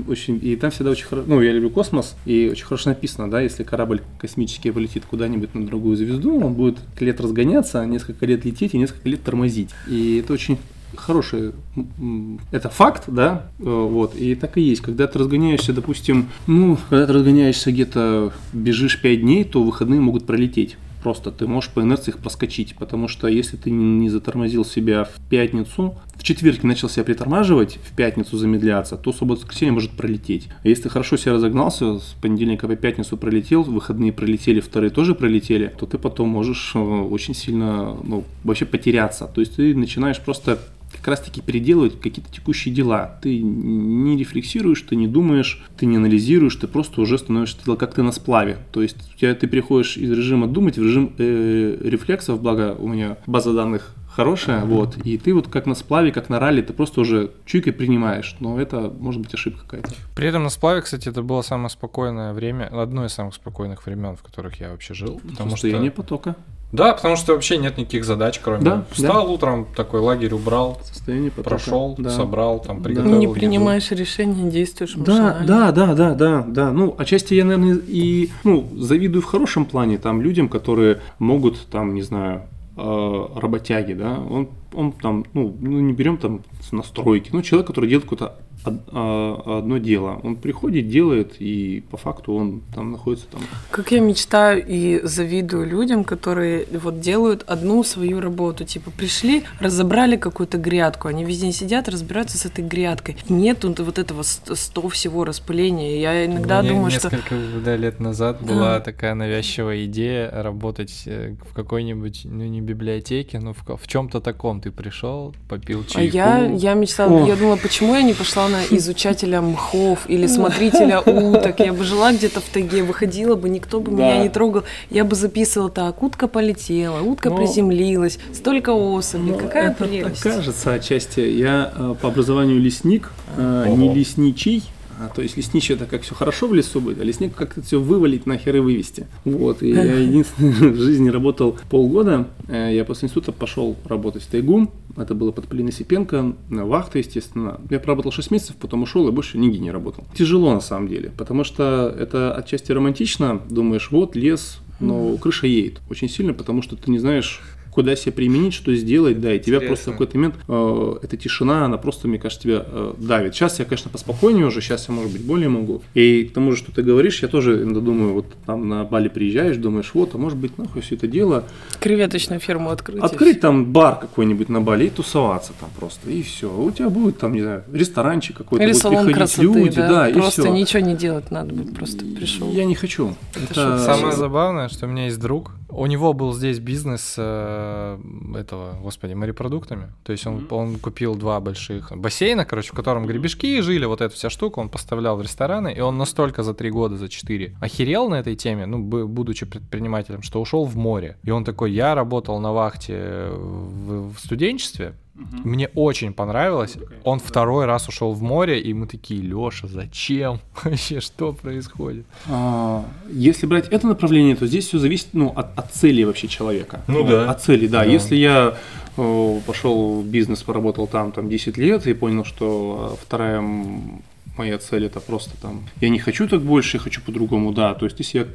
очень... И там всегда очень хорошо... Ну, я люблю космос, и очень хорошо написано, да, если корабль космический полетит куда-нибудь на другую звезду, он будет лет разгоняться, несколько лет лететь и несколько лет тормозить. И это очень хороший, это факт, да, э, вот, и так и есть. Когда ты разгоняешься, допустим, ну, когда ты разгоняешься где-то, бежишь 5 дней, то выходные могут пролететь. Просто ты можешь по инерции их проскочить, потому что если ты не затормозил себя в пятницу, в четверг начал себя притормаживать, в пятницу замедляться, то суббота воскресенье может пролететь. А если ты хорошо себя разогнался, с понедельника по пятницу пролетел, выходные пролетели, вторые тоже пролетели, то ты потом можешь э, очень сильно, ну, вообще потеряться. То есть ты начинаешь просто как раз таки переделывать какие-то текущие дела. Ты не рефлексируешь, ты не думаешь, ты не анализируешь, ты просто уже становишься как ты на сплаве. То есть у тебя, ты переходишь из режима думать в режим э, рефлексов, благо у меня база данных хорошая, вот, и ты вот как на сплаве, как на ралли, ты просто уже чуйкой принимаешь, но это может быть ошибка какая-то. При этом на сплаве, кстати, это было самое спокойное время, одно из самых спокойных времен, в которых я вообще жил, потому Состояние что... потока. Да, потому что вообще нет никаких задач, кроме да, встал да. утром, такой лагерь убрал, Состояние потока. прошел, да. собрал, там приготовил. Не принимаешь решения, действуешь машинально. Да, да, да, да, да, да. Ну, отчасти я, наверное, и ну, завидую в хорошем плане там людям, которые могут там, не знаю, э, работяги, да, он, он там, ну, ну, не берем там настройки, ну, человек, который делает какой-то одно дело. Он приходит, делает, и по факту он там находится там. Как я мечтаю и завидую людям, которые вот делают одну свою работу. Типа пришли, разобрали какую-то грядку, они везде сидят, разбираются с этой грядкой. Нет вот этого сто всего распыления. Я иногда Мне думаю, несколько что... Несколько лет назад да. была такая навязчивая идея работать э, в какой-нибудь, ну не библиотеке, но в, в чем-то таком. Ты пришел, попил чайку. А я, я мечтала, Ох. я думала, почему я не пошла на наверное, изучателя мхов или смотрителя уток. Я бы жила где-то в тайге, выходила бы, никто бы меня не трогал. Я бы записывала так, утка полетела, утка ну, приземлилась, столько особей. Ну, Какая это прелесть. кажется отчасти. Я э, по образованию лесник, э, не лесничий, то есть лесничий это как все хорошо в лесу будет, а лесник как это все вывалить нахер и вывести. Вот. И я единственный в жизни работал полгода. Э, я после института пошел работать в тайгу. Это было под Полиной Сипенко, на вахта, естественно. Я проработал 6 месяцев, потом ушел и больше нигде не работал. Тяжело на самом деле, потому что это отчасти романтично. Думаешь, вот лес, но крыша едет очень сильно, потому что ты не знаешь, куда себя применить, что сделать, да, и тебя Интересно. просто в какой-то момент э, эта тишина, она просто, мне кажется, тебя э, давит. Сейчас я, конечно, поспокойнее уже, сейчас я, может быть, более могу. И к тому же, что ты говоришь, я тоже иногда думаю, вот там на Бали приезжаешь, думаешь, вот, а может быть, нахуй все это дело. Креветочную ферму открыть. Открыть там бар какой-нибудь на Бали и тусоваться там просто, и все. У тебя будет там, не знаю, ресторанчик какой-то, Или салон красоты, люди, да, да просто и все. ничего не делать надо, просто пришел. Я не хочу. Это, это... Самое забавное, что у меня есть друг, у него был здесь бизнес э, этого, господи, морепродуктами. То есть он, mm-hmm. он купил два больших бассейна, короче, в котором гребешки жили, вот эта вся штука, он поставлял в рестораны, и он настолько за три года, за четыре охерел на этой теме, ну, будучи предпринимателем, что ушел в море. И он такой, я работал на вахте в, в студенчестве, Угу. Мне очень понравилось. Он второй раз ушел в море, и мы такие, Леша, зачем? Вообще, что происходит? А, если брать это направление, то здесь все зависит ну, от, от цели вообще человека. Ну да. От цели, да. да. Если я о, пошел в бизнес, поработал там, там 10 лет и понял, что вторая моя цель это просто там, я не хочу так больше, я хочу по-другому, да. То есть, если я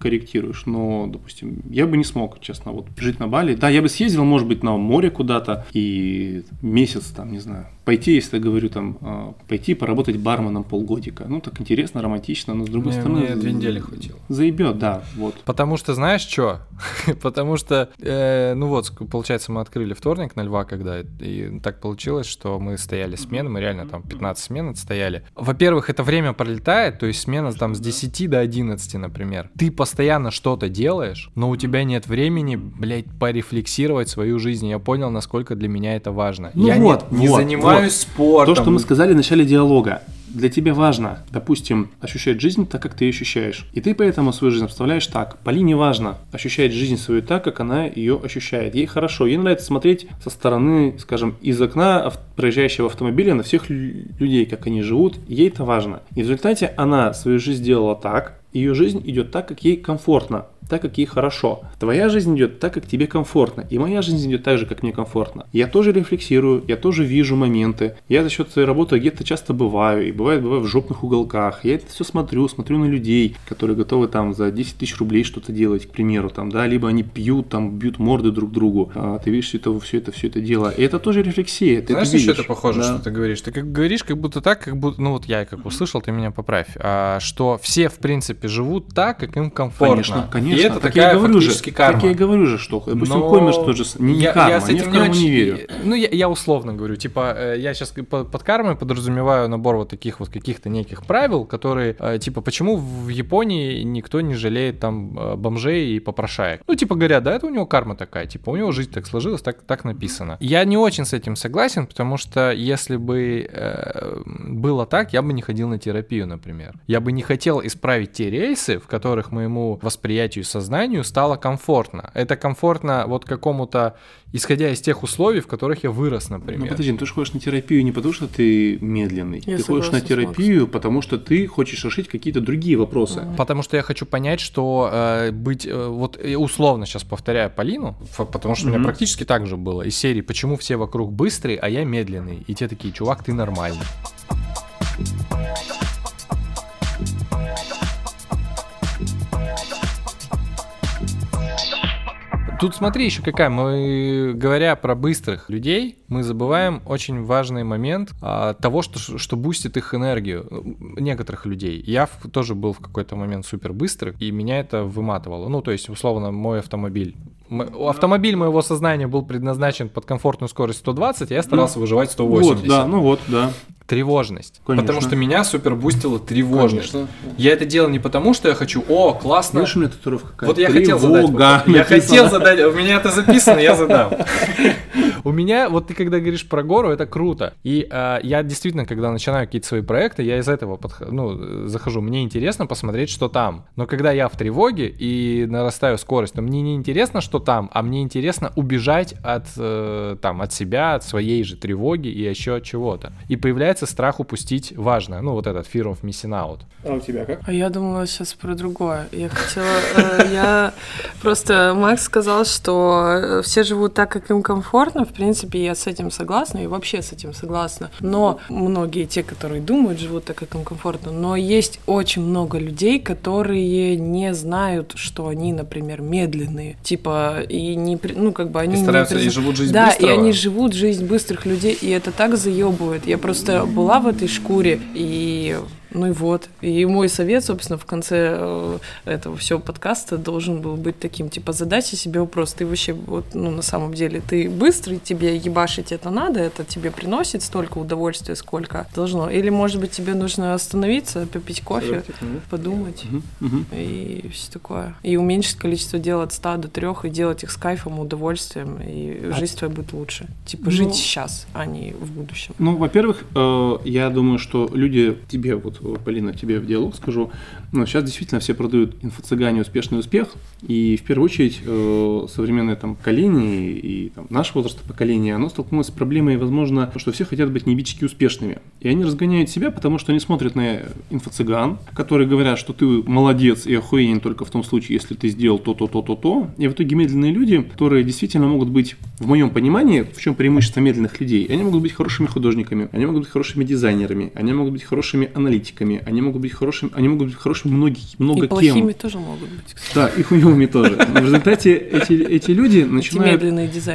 корректируешь. Но, допустим, я бы не смог, честно, вот жить на Бали. Да, я бы съездил, может быть, на море куда-то и месяц там, не знаю, пойти, если я говорю там, а, пойти поработать барменом полгодика. Ну, так интересно, романтично, но с другой мне, стороны... Мне две недели хватило. Заебет, да, вот. Потому что, знаешь что? Потому что, э, ну вот, получается, мы открыли вторник на Льва, когда, и так получилось, что мы стояли смены, мы реально там 15 смен отстояли. Во-первых, это время пролетает, то есть смена там с 10 до 11, например. Ты постоянно что-то делаешь, но у тебя нет времени, блядь, порефлексировать свою жизнь. Я понял, насколько для меня это важно. Ну я вот, не, не вот, занимаюсь вот. спортом. То, что мы сказали в начале диалога для тебя важно, допустим, ощущать жизнь так, как ты ее ощущаешь. И ты поэтому свою жизнь представляешь так. Полине важно ощущать жизнь свою так, как она ее ощущает. Ей хорошо. Ей нравится смотреть со стороны, скажем, из окна проезжающего автомобиля на всех людей, как они живут. Ей это важно. И в результате она свою жизнь сделала так, ее жизнь идет так, как ей комфортно так, как ей хорошо. Твоя жизнь идет так, как тебе комфортно. И моя жизнь идет так же, как мне комфортно. Я тоже рефлексирую, я тоже вижу моменты. Я за счет своей работы где-то часто бываю. И бывает, бываю в жопных уголках. Я это все смотрю, смотрю на людей, которые готовы там за 10 тысяч рублей что-то делать, к примеру, там, да, либо они пьют, там, бьют морды друг другу. А, ты видишь все это, все это, все это дело. И это тоже рефлексия. Ты Знаешь, это еще это похоже, да. что ты говоришь? Ты как говоришь, как будто так, как будто, ну вот я как услышал, ты меня поправь, а, что все, в принципе, живут так, как им комфортно. Конечно, конечно. И это так такая я говорю же, карма. Так я говорю же, что, допустим, Но... Коммерс тоже не, не я, карма, я с этим я в карму не, очень... не верю. Ну, я, я условно говорю, типа, э, я сейчас под кармой подразумеваю набор вот таких вот каких-то неких правил, которые, э, типа, почему в Японии никто не жалеет там э, бомжей и попрошаек? Ну, типа, говорят, да, это у него карма такая, типа, у него жизнь так сложилась, так, так написано. Я не очень с этим согласен, потому что если бы э, было так, я бы не ходил на терапию, например. Я бы не хотел исправить те рейсы, в которых моему восприятию и сознанию стало комфортно. Это комфортно вот какому-то, исходя из тех условий, в которых я вырос, например. Ну подожди, ну ты же ходишь на терапию не потому, что ты медленный. Я ты ходишь на терапию, потому что ты хочешь решить какие-то другие вопросы. Потому что я хочу понять, что э, быть, э, вот условно сейчас повторяю Полину, потому что mm-hmm. у меня практически так же было, из серии «Почему все вокруг быстрые, а я медленный?» И те такие «Чувак, ты нормальный». Тут смотри еще какая, мы говоря про быстрых людей, мы забываем очень важный момент а, того, что, что бустит их энергию некоторых людей. Я в, тоже был в какой-то момент супер быстрый, и меня это выматывало. Ну, то есть, условно, мой автомобиль автомобиль моего сознания был предназначен под комфортную скорость 120, а я старался ну, выживать 180. Вот, да, ну вот, да тревожность. Конечно. Потому что меня супер бустила тревожность. Конечно. Я это делал не потому, что я хочу, о, классно. Знаешь, у меня татуировка какая Вот я хотел задать. Я хотел задать, у меня это записано, я задам. У меня, вот ты когда говоришь про гору, это круто. И э, я действительно, когда начинаю какие-то свои проекты, я из этого подхожу, ну, захожу. Мне интересно посмотреть, что там. Но когда я в тревоге и нарастаю скорость, то мне не интересно, что там, а мне интересно убежать от, э, там, от себя, от своей же тревоги и еще от чего-то. И появляется страх упустить важное. Ну, вот этот fear of missing out. А у тебя как? А я думала сейчас про другое. Я хотела... Э, я просто... Макс сказал, что все живут так, как им комфортно, в принципе, я с этим согласна и вообще с этим согласна. Но многие те, которые думают, живут так, как им комфортно. Но есть очень много людей, которые не знают, что они, например, медленные. Типа, и не... Ну, как бы они... И стараются, не... и живут жизнь Да, быстрого. и они живут жизнь быстрых людей, и это так заебывает. Я просто была в этой шкуре, и ну и вот. И мой совет, собственно, в конце э, этого всего подкаста должен был быть таким, типа, задайте себе вопрос, ты вообще, вот, ну, на самом деле, ты быстрый, тебе ебашить это надо, это тебе приносит столько удовольствия, сколько должно. Или, может быть, тебе нужно остановиться, попить кофе, подумать и все такое. И уменьшить количество дел от 100 до 3 и делать их с кайфом, удовольствием, и а... жизнь твоя будет лучше. Типа, ну... жить сейчас, а не в будущем. Ну, во-первых, э, я думаю, что люди тебе вот Полина, тебе в диалог скажу. Но сейчас действительно все продают инфо-цыгане успешный успех. И в первую очередь э, современное там поколение и там, наше возраст поколения, оно столкнулось с проблемой, возможно, что все хотят быть небички успешными. И они разгоняют себя, потому что они смотрят на инфо-цыган, которые говорят, что ты молодец и охуенен только в том случае, если ты сделал то-то, то-то, то. И в итоге медленные люди, которые действительно могут быть, в моем понимании, в чем преимущество медленных людей, они могут быть хорошими художниками, они могут быть хорошими дизайнерами, они могут быть хорошими аналитиками, политиками, они могут быть хорошими, они могут быть хорошими многие, много и кем. плохими тоже могут быть. Кстати. Да, и хуевыми тоже. Но в результате эти, эти люди начинают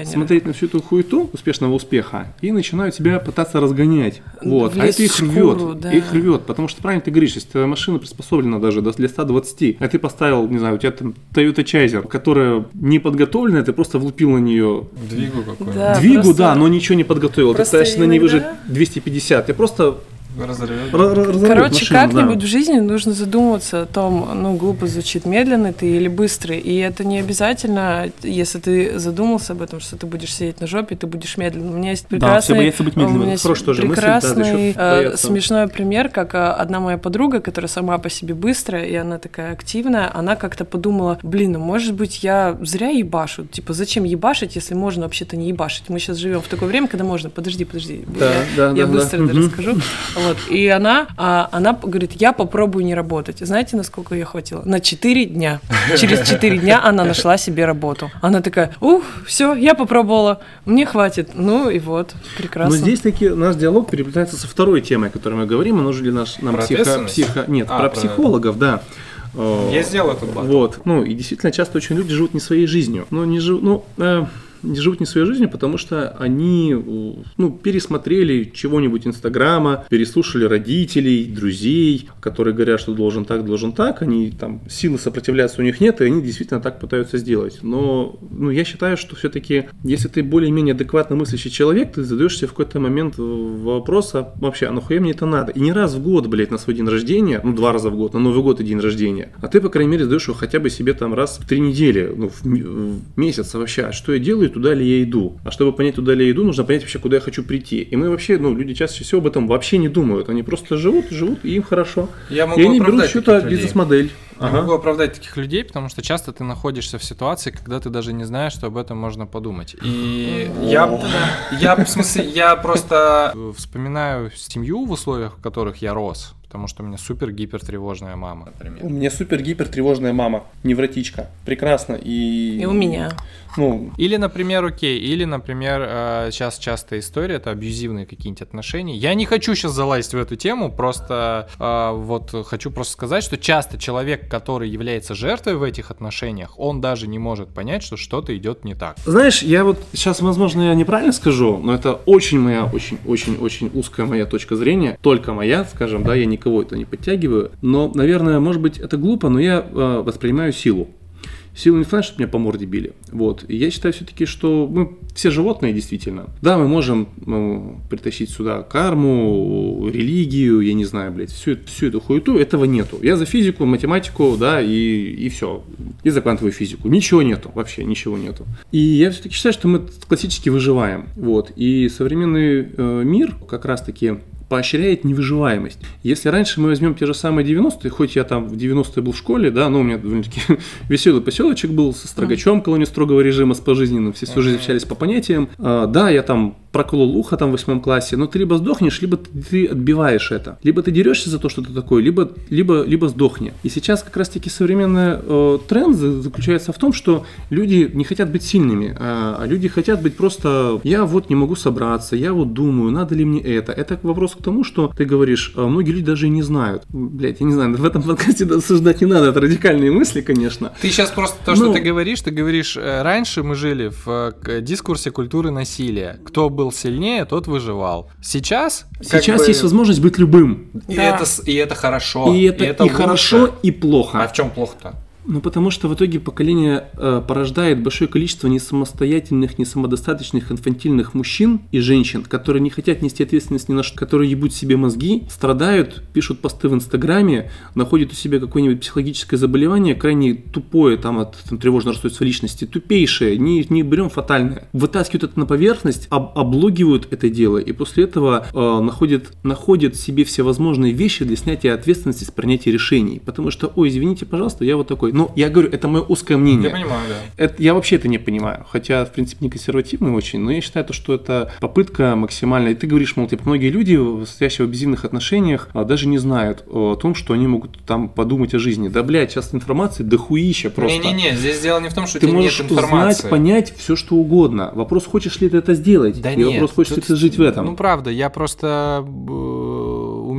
смотреть на всю эту хуету успешного успеха и начинают себя пытаться разгонять. Вот. А это их рвет. Да. Их рвет. Потому что правильно ты говоришь, если твоя машина приспособлена даже для 120, а ты поставил, не знаю, у тебя там Toyota Chaser, которая не подготовленная, ты просто влупил на нее Двигу какой да, Двигу, просто... да, но ничего не подготовил. Ты ставишь на ней уже 250. Ты просто Разорвет. Короче, как-нибудь да. в жизни нужно задумываться о том, ну, глупо звучит, медленный ты или быстрый. И это не обязательно, если ты задумался об этом, что ты будешь сидеть на жопе, ты будешь медленным. У меня есть прекрасный... Да, все боятся быть медленным. У меня есть прекрасный, мысль, да, э, смешной пример, как э, одна моя подруга, которая сама по себе быстрая, и она такая активная, она как-то подумала, блин, ну, может быть, я зря ебашу. Типа, зачем ебашить, если можно вообще-то не ебашить? Мы сейчас живем в такое время, когда можно... Подожди, подожди. Да, я да, я да, быстро да. это угу. расскажу. Вот. И она, а, она говорит, я попробую не работать. Знаете, насколько ее хватило? На 4 дня. Через 4 дня она нашла себе работу. Она такая, ух, все, я попробовала, мне хватит. Ну и вот, прекрасно. Но здесь таки наш диалог переплетается со второй темой, о которой мы говорим. Мы нужны наш, нам психо, психо... Нет, а, про, про психологов, да. Я сделал этот батл. Вот. Ну, и действительно, часто очень люди живут не своей жизнью. Ну, не живут, ну, э, живут не своей жизнью, потому что они ну, пересмотрели чего-нибудь Инстаграма, переслушали родителей, друзей, которые говорят, что должен так, должен так, они там силы сопротивляться у них нет, и они действительно так пытаются сделать. Но ну, я считаю, что все-таки, если ты более-менее адекватно мыслящий человек, ты задаешься в какой-то момент вопрос, а вообще, а нахуя мне это надо? И не раз в год, блядь, на свой день рождения, ну два раза в год, на Новый год и день рождения, а ты, по крайней мере, задаешь его хотя бы себе там раз в три недели, ну, в, в месяц вообще, а что я делаю, туда ли я иду. А чтобы понять, туда ли я иду, нужно понять вообще, куда я хочу прийти. И мы вообще, ну, люди чаще всего об этом вообще не думают. Они просто живут, живут, и им хорошо. Я могу и они берут что-то бизнес-модель. Я ага. могу оправдать таких людей, потому что часто ты находишься в ситуации, когда ты даже не знаешь, что об этом можно подумать. И я, я, в смысле, я просто вспоминаю семью в условиях, в которых я рос потому что у меня супер гипертревожная мама, например. У меня супер гипертревожная мама, невротичка. Прекрасно. И, и у меня. Ну... Или, например, окей, или, например, сейчас э, частая история, это абьюзивные какие-нибудь отношения. Я не хочу сейчас залазить в эту тему, просто э, вот хочу просто сказать, что часто человек, который является жертвой в этих отношениях, он даже не может понять, что что-то идет не так. Знаешь, я вот сейчас, возможно, я неправильно скажу, но это очень моя, очень-очень-очень узкая моя точка зрения, только моя, скажем, да, я не никого это не подтягиваю. Но, наверное, может быть, это глупо, но я э, воспринимаю силу. Силу не в чтобы меня по морде били. Вот. И я считаю все-таки, что мы все животные действительно. Да, мы можем ну, притащить сюда карму, религию, я не знаю, блядь, всю, всю эту хуету. Этого нету. Я за физику, математику, да, и, и все. И за квантовую физику. Ничего нету, вообще ничего нету. И я все-таки считаю, что мы классически выживаем. Вот. И современный э, мир как раз-таки поощряет невыживаемость. Если раньше мы возьмем те же самые 90-е, хоть я там в 90-е был в школе, да, но у меня довольно-таки веселый поселочек был со строгачом, колония строгого режима, с пожизненным, все всю жизнь общались по понятиям. А, да, я там проколол ухо там в восьмом классе, но ты либо сдохнешь, либо ты отбиваешь это. Либо ты дерешься за то, что ты такой, либо, либо, либо сдохни. И сейчас как раз-таки современный э, тренд заключается в том, что люди не хотят быть сильными, а, а люди хотят быть просто «я вот не могу собраться, я вот думаю, надо ли мне это». Это вопрос к тому, что ты говоришь, а многие люди даже и не знают. Блять, я не знаю, в этом подкасте осуждать не надо, это радикальные мысли, конечно. Ты сейчас просто то, что но... ты говоришь, ты говоришь, э, раньше мы жили в э, дискурсе культуры насилия. Кто был был сильнее, тот выживал. Сейчас... Сейчас бы... есть возможность быть любым. И, да. это, и это хорошо. И это и, это и хорошо, и плохо. А в чем плохо-то? Ну, потому что в итоге поколение э, порождает большое количество несамостоятельных, несамодостаточных, инфантильных мужчин и женщин, которые не хотят нести ответственность ни на что, которые ебут себе мозги, страдают, пишут посты в Инстаграме, находят у себя какое-нибудь психологическое заболевание, крайне тупое, там, от там, тревожного расстройства личности, тупейшее, не, не берем фатальное, вытаскивают это на поверхность, об, облогивают это дело, и после этого э, находят, находят себе всевозможные вещи для снятия ответственности с принятия решений. Потому что, ой, извините, пожалуйста, я вот такой, ну, я говорю, это мое узкое мнение. Я понимаю, да. Это, я вообще это не понимаю. Хотя, в принципе, не консервативный очень, но я считаю, то, что это попытка максимальная. И ты говоришь, мол, типа, многие люди, стоящие в абьюзивных отношениях, а, даже не знают о том, что они могут там подумать о жизни. Да, блядь, сейчас информации дохуища просто. Не-не-не, здесь дело не в том, что ты можешь нет информации. узнать, понять все, что угодно. Вопрос, хочешь ли ты это сделать? Да и нет. вопрос, хочешь ли ты жить в этом. Ну, правда, я просто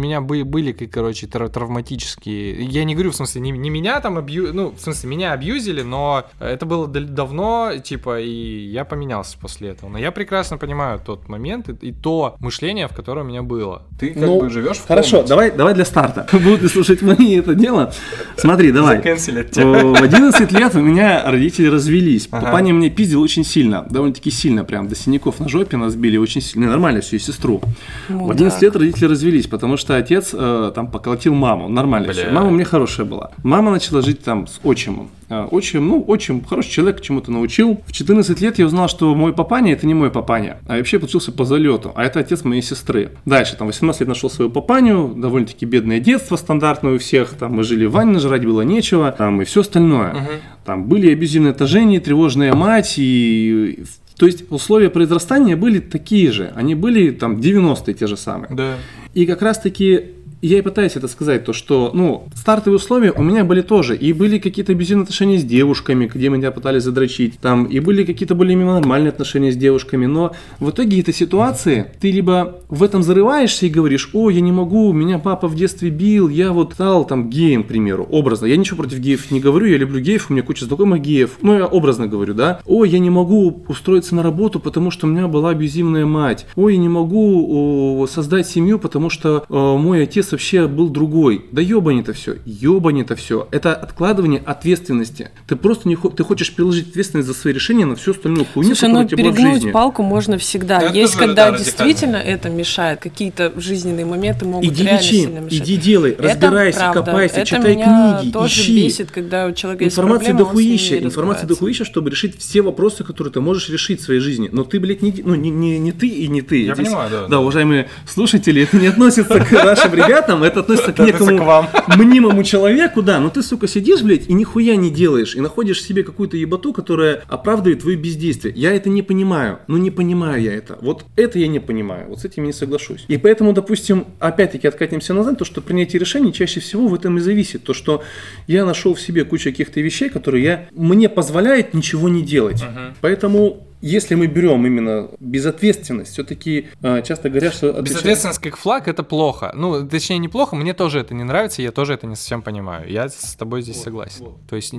меня были, были короче, травматические... Я не говорю, в смысле, не, не меня там абью... Ну, в смысле, меня абьюзили, но это было давно, типа, и я поменялся после этого. Но я прекрасно понимаю тот момент и, и то мышление, в котором у меня было. Ты как ну, бы живешь в Хорошо, давай, давай для старта. Будут ли слушать мои это дело? Смотри, давай. В 11 лет у меня родители развелись. Ага. Папаня меня пиздил очень сильно, довольно-таки сильно, прям до синяков на жопе нас били очень сильно. Нормально все, и сестру. Ну, в 11 да. лет родители развелись, потому что отец э, там поколотил маму. Нормально Бля. все. Мама мне хорошая была. Мама начала жить там с отчимом. Э, отчим, ну, очень хороший человек, чему-то научил. В 14 лет я узнал, что мой папаня это не мой папаня, а вообще получился по залету, а это отец моей сестры. Дальше, там, 18 лет нашел свою папаню, довольно-таки бедное детство стандартное у всех, там, мы жили в ванне, жрать было нечего, там, и все остальное. Угу. Там были абьюзивные отношения, тревожная мать, и то есть условия произрастания были такие же, они были там 90-е те же самые. Да. И как раз таки я и пытаюсь это сказать, то что, ну, стартовые условия у меня были тоже, и были какие-то безумные отношения с девушками, где меня пытались задрочить, там, и были какие-то более-менее нормальные отношения с девушками, но в итоге этой ситуации ты либо в этом зарываешься и говоришь, о, я не могу, меня папа в детстве бил, я вот стал там геем, к примеру, образно, я ничего против геев не говорю, я люблю геев, у меня куча знакомых геев, ну, я образно говорю, да, о, я не могу устроиться на работу, потому что у меня была абьюзивная мать, ой, я не могу о, создать семью, потому что о, мой отец вообще был другой. Да ебань это все, ебань это все. Это откладывание ответственности. Ты просто не ты хочешь переложить ответственность за свои решения на всю остальную хуйню, Слушай, ну перегнуть палку можно всегда. Да, Есть когда да, действительно это мешает, какие-то жизненные моменты могут иди реально лечи, сильно мешать. Иди делай, это разбирайся, правда. копайся, это читай меня книги, тоже ищи. бесит, когда у человека информация есть проблемы, дохуища, информация дохуища, чтобы решить все вопросы, которые ты можешь решить в своей жизни. Но ты, блядь, не, ну, не, не, не ты и не ты. Я Здесь, понимаю, да. Да, уважаемые слушатели, это не относится к нашим ребятам, это относится к некому мнимому человеку, да, но ты, сука, сидишь, блядь, и нихуя не делаешь, и находишь себе какую-то ебату, которая оправдывает твое бездействие. Я это не понимаю, ну не понимаю я это. Вот это я не понимаю, вот с этим я не соглашусь. И поэтому, допустим, опять-таки откатимся назад, то, что принятие решений чаще всего в этом и зависит. То, что я нашел в себе кучу каких-то вещей, которые я, мне позволяет ничего не делать. Поэтому если мы берем именно безответственность, все-таки э, часто говорят, что... Отвечает... Безответственность как флаг это плохо. Ну, точнее, неплохо, мне тоже это не нравится, я тоже это не совсем понимаю. Я с тобой здесь вот, согласен. Вот. То есть,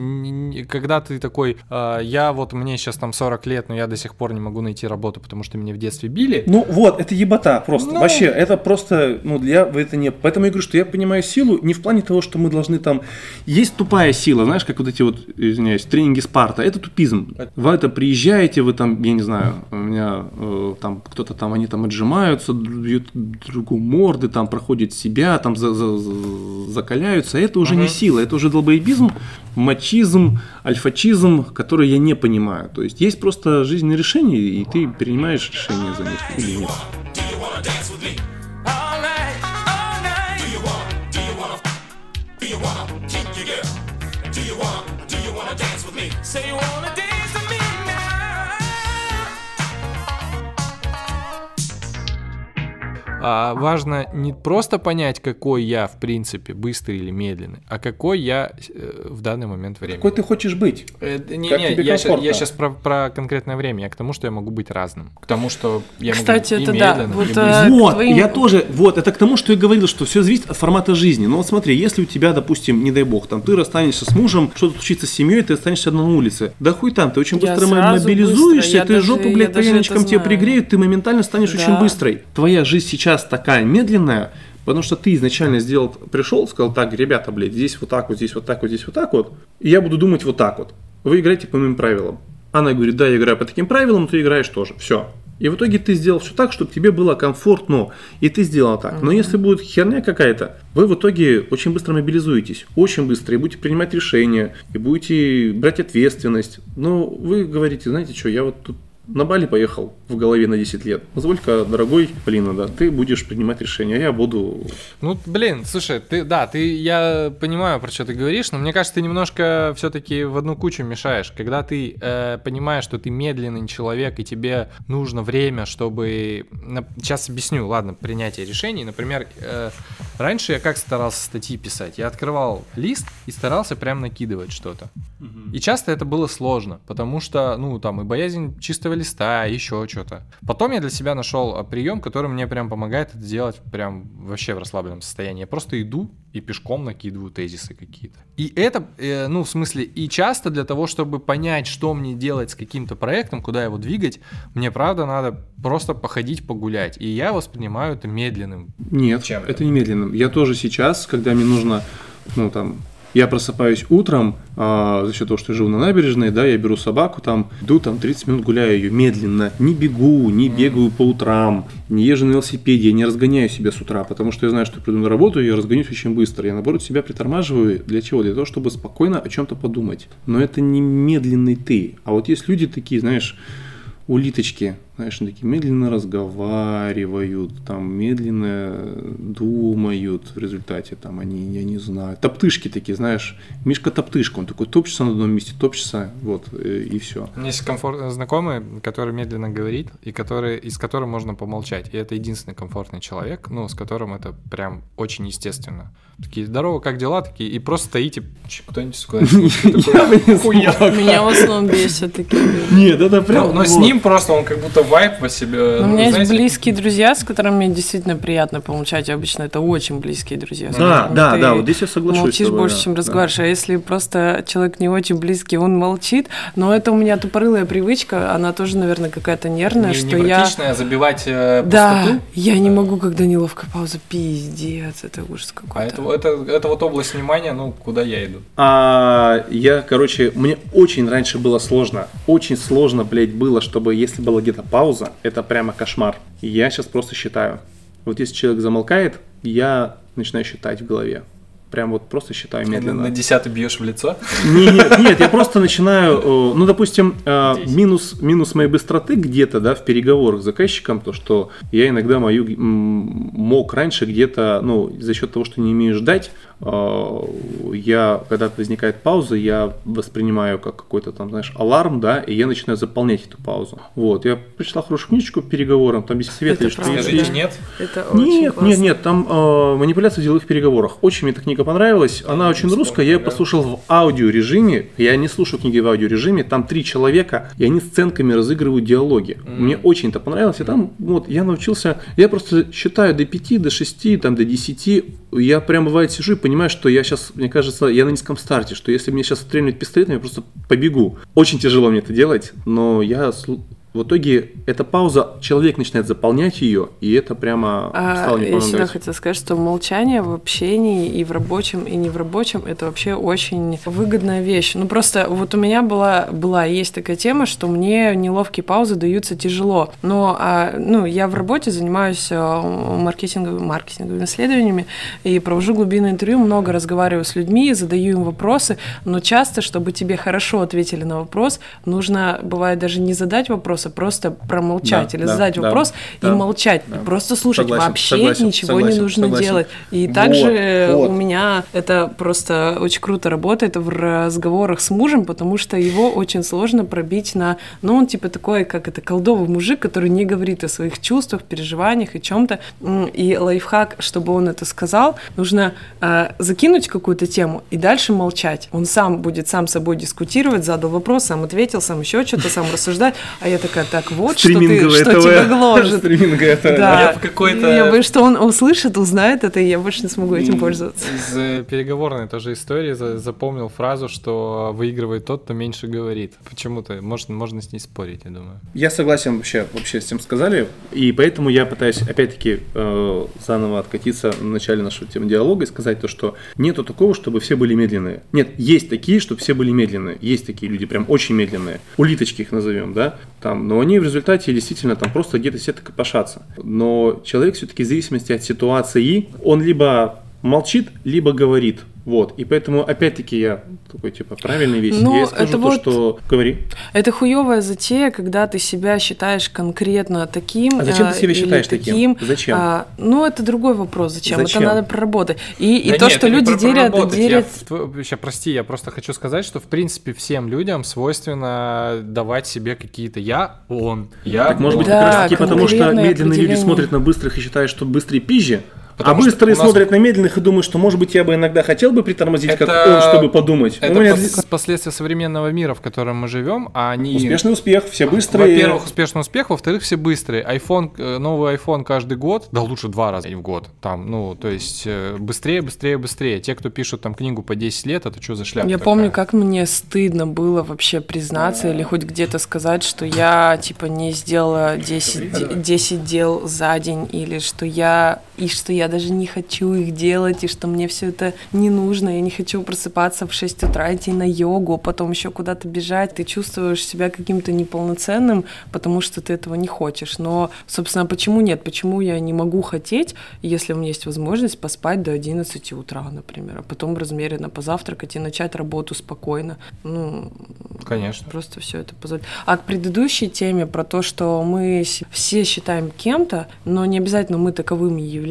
когда ты такой, э, я вот, мне сейчас там 40 лет, но я до сих пор не могу найти работу, потому что меня в детстве били. Ну вот, это ебота просто. Ну... Вообще, это просто, ну, для это не... Поэтому я говорю, что я понимаю силу не в плане того, что мы должны там... Есть тупая сила, знаешь, как вот эти вот, извиняюсь, тренинги Спарта. Это тупизм. Вы это приезжаете, вы там там, я не знаю, у меня э, там кто-то там, они там отжимаются, бьют другу морды, там проходят себя, там за, за, за, закаляются. Это уже uh-huh. не сила, это уже долбоебизм, мачизм, альфачизм, который я не понимаю. То есть есть просто жизненные решения, и ты принимаешь решение за них или нет. А важно не просто понять, какой я, в принципе, быстрый или медленный, а какой я э, в данный момент времени. Какой ты хочешь быть? Э, не, как не, тебе я, щас, я сейчас про, про конкретное время, я к тому, что я могу быть разным. К тому, что я Кстати, могу это и да. вот, и э, Вот, твоим... я тоже, вот, это к тому, что я говорил, что все зависит от формата жизни. Но вот смотри, если у тебя, допустим, не дай бог, там, ты расстанешься с мужем, что-то случится с семьей, ты останешься одна на улице. Да хуй там, ты очень быстро мобилизуешься, быстро. ты жопу, блядь, паяльничком тебе пригреют, ты моментально станешь да. очень быстрой. Твоя жизнь сейчас такая медленная, медленная, потому что ты изначально сделал, пришел, сказал, так, ребята, блядь, здесь вот так вот, здесь вот так вот, здесь вот так вот, и я буду думать вот так вот. Вы играете по моим правилам. Она говорит, да, я играю по таким правилам, ты играешь тоже. Все. И в итоге ты сделал все так, чтобы тебе было комфортно, и ты сделал так. Но если будет херня какая-то, вы в итоге очень быстро мобилизуетесь, очень быстро, и будете принимать решения, и будете брать ответственность. Но вы говорите, знаете что, я вот тут на Бали поехал в голове на 10 лет. Позволь-ка, дорогой Полина, да, ты будешь принимать решения, а я буду... Ну, блин, слушай, ты, да, ты, я понимаю, про что ты говоришь, но мне кажется, ты немножко все-таки в одну кучу мешаешь. Когда ты э, понимаешь, что ты медленный человек, и тебе нужно время, чтобы... Сейчас объясню, ладно, принятие решений. Например, э, раньше я как старался статьи писать? Я открывал лист и старался прям накидывать что-то. Угу. И часто это было сложно, потому что, ну, там, и боязнь чистого листа, еще что-то. Потом я для себя нашел а, прием, который мне прям помогает это делать прям вообще в расслабленном состоянии. Я просто иду и пешком накидываю тезисы какие-то. И это, э, ну, в смысле, и часто для того, чтобы понять, что мне делать с каким-то проектом, куда его двигать, мне, правда, надо просто походить, погулять. И я воспринимаю это медленным. Нет, Чем это не медленным. Я тоже сейчас, когда мне нужно, ну, там, я просыпаюсь утром, а, за счет того, что я живу на набережной, да, я беру собаку, там, иду, там, 30 минут гуляю ее медленно, не бегу, не бегаю по утрам, не езжу на велосипеде, я не разгоняю себя с утра, потому что я знаю, что я приду на работу, я разгонюсь очень быстро. Я, наоборот, себя притормаживаю. Для чего? Для того, чтобы спокойно о чем-то подумать. Но это не медленный ты. А вот есть люди такие, знаешь, улиточки, знаешь, они такие медленно разговаривают, там медленно думают в результате, там они, я не знаю, топтышки такие, знаешь, Мишка топтышка, он такой топчется на одном месте, топчется, вот, и, э, и все. У меня есть комфорт, знакомый, который медленно говорит, и который, и с которым можно помолчать, и это единственный комфортный человек, ну, с которым это прям очень естественно. Такие, здорово, как дела? Такие, и просто стоите, кто-нибудь Меня в основном бесят такие Нет, это прям... Но с ним просто он как будто вайп по себе. Ну, у меня есть близкие друзья, с которыми мне действительно приятно помолчать. Обычно это очень близкие друзья. Да, да, да, вот здесь я соглашусь. Молчишь больше, чем разговариваешь. А если просто человек не очень близкий, он молчит, но это у меня тупорылая привычка, она тоже, наверное, какая-то нервная, что я... забивать э, Да, я не могу, когда неловкая пауза, пиздец, это ужас какой-то. А это, это, это вот область внимания, ну, куда я иду? А, я, короче, мне очень раньше было сложно, очень сложно, блядь, было, чтобы если была где-то пауза, это прямо кошмар. Я сейчас просто считаю. Вот если человек замолкает, я начинаю считать в голове. Прям вот просто считаю медленно. На десятый бьешь в лицо? Нет, нет, я просто начинаю, э, ну, допустим, э, минус, минус моей быстроты где-то, да, в переговорах с заказчиком, то, что я иногда мою мог раньше где-то, ну, за счет того, что не умею ждать, я, когда возникает пауза, я воспринимаю как какой-то там, знаешь, аларм, да, и я начинаю заполнять эту паузу. Вот, я прочитал хорошую книжечку по переговорам, там без света, что есть... нет? Это очень Нет, нет, нет, там э, манипуляция в деловых переговорах. Очень мне эта книга понравилась. Она очень русская, я ее послушал в аудиорежиме. Я не слушаю книги в аудиорежиме. Там три человека, и они сценками разыгрывают диалоги. Mm. Мне очень это понравилось. И там вот я научился, я просто считаю до 5, до 6, там, до 10. Я прям бывает сижу и понимаю, что я сейчас, мне кажется, я на низком старте, что если мне сейчас стрельнуть пистолетом, я просто побегу. Очень тяжело мне это делать, но я в итоге эта пауза, человек начинает заполнять ее, и это прямо а, стало Я всегда хотела сказать, что молчание в общении и в рабочем, и не в рабочем, это вообще очень выгодная вещь. Ну просто вот у меня была, была есть такая тема, что мне неловкие паузы даются тяжело. Но а, ну, я в работе занимаюсь а, маркетинговыми, маркетинговыми исследованиями и провожу глубинное интервью, много разговариваю с людьми, задаю им вопросы, но часто, чтобы тебе хорошо ответили на вопрос, нужно, бывает, даже не задать вопрос, вопроса, просто промолчать да, или да, задать да, вопрос да, и молчать, да. просто слушать. Согласен, Вообще согласен, ничего согласен, не нужно согласен. делать. И вот, также вот. у меня это просто очень круто работает в разговорах с мужем, потому что его очень сложно пробить на... Ну, он типа такой, как это, колдовый мужик, который не говорит о своих чувствах, переживаниях и чем-то. И лайфхак, чтобы он это сказал, нужно э, закинуть какую-то тему и дальше молчать. Он сам будет сам собой дискутировать, задал вопрос, сам ответил, сам еще что-то, сам рассуждать. А я такая, так вот, что, ты, что тебя гложет. Да. Я в какой-то... Я боюсь, что он услышит, узнает это, и я больше не смогу этим пользоваться. Из э, переговорной тоже истории запомнил фразу, что выигрывает тот, кто меньше говорит. Почему-то. Можно, можно с ней спорить, я думаю. Я согласен вообще, вообще с тем сказали, и поэтому я пытаюсь опять-таки э, заново откатиться в начале нашего темы диалога и сказать то, что нету такого, чтобы все были медленные. Нет, есть такие, чтобы все были медленные. Есть такие люди, прям очень медленные. Улиточки их назовем, да? там, но они в результате действительно там просто где-то все так копошатся. Но человек все-таки в зависимости от ситуации, он либо молчит, либо говорит. Вот, и поэтому, опять-таки, я такой, типа, правильный весь. Но я скажу это то, вот, что... Говори. Это хуевая затея, когда ты себя считаешь конкретно таким. А зачем ты себя считаешь таким? таким? Зачем? А, ну, это другой вопрос. Зачем? зачем? Это надо проработать. И, и да то, нет, что люди делят... делят... Я, сейчас, прости, я просто хочу сказать, что, в принципе, всем людям свойственно давать себе какие-то «я», «он», «я», Так, может быть, да, как раз таки потому, что медленные люди смотрят на быстрых и считают, что быстрые пизжи, а быстрые нас... смотрят на медленных и думают, что, может быть, я бы иногда хотел бы притормозить, это... как он, чтобы подумать. Это меня... пос... последствия современного мира, в котором мы живем, а они... Успешный успех, все быстрые. Во-первых, успешный успех, во-вторых, все быстрые. iPhone, э, новый iPhone каждый год, да лучше два раза в год. Там, ну, то есть э, быстрее, быстрее, быстрее. Те, кто пишут там книгу по 10 лет, это что за шляпа? Я такая? помню, как мне стыдно было вообще признаться или хоть где-то сказать, что я, типа, не сделала 10, 10 дел за день, или что я, и что я даже не хочу их делать, и что мне все это не нужно, я не хочу просыпаться в 6 утра, идти на йогу, потом еще куда-то бежать. Ты чувствуешь себя каким-то неполноценным, потому что ты этого не хочешь. Но, собственно, почему нет? Почему я не могу хотеть, если у меня есть возможность поспать до 11 утра, например, а потом размеренно позавтракать и начать работу спокойно? Ну, конечно. Просто все это позволит. А к предыдущей теме про то, что мы все считаем кем-то, но не обязательно мы таковыми являемся,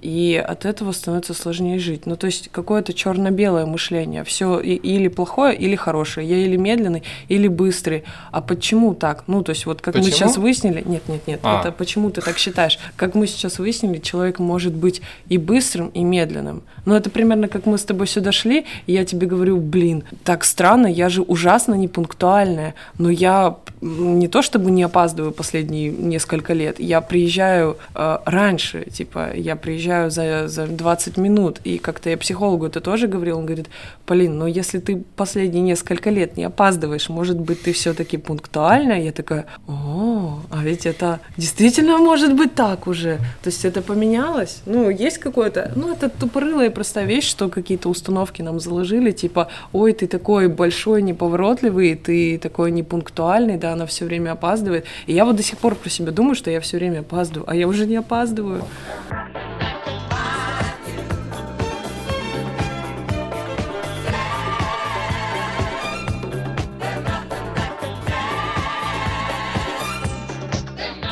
и от этого становится сложнее жить. Ну, то есть какое-то черно-белое мышление. Все или плохое, или хорошее. Я или медленный, или быстрый. А почему так? Ну, то есть вот как почему? мы сейчас выяснили... Нет, нет, нет. А. Это почему ты так считаешь? Как мы сейчас выяснили, человек может быть и быстрым, и медленным. Но это примерно как мы с тобой сюда шли, и я тебе говорю, блин, так странно, я же ужасно непунктуальная, но я не то чтобы не опаздываю последние несколько лет, я приезжаю э, раньше, типа, я приезжаю за, за 20 минут, и как-то я психологу это тоже говорил, он говорит, Полин, но если ты последние несколько лет не опаздываешь, может быть, ты все-таки пунктуальная? Я такая, о, а ведь это действительно может быть так уже, то есть это поменялось? Ну, есть какое-то, ну, это тупорылая простая вещь, что какие-то установки нам заложили, типа, ой, ты такой большой, неповоротливый, ты такой непунктуальный, да, она все время опаздывает. И я вот до сих пор про себя думаю, что я все время опаздываю, а я уже не опаздываю.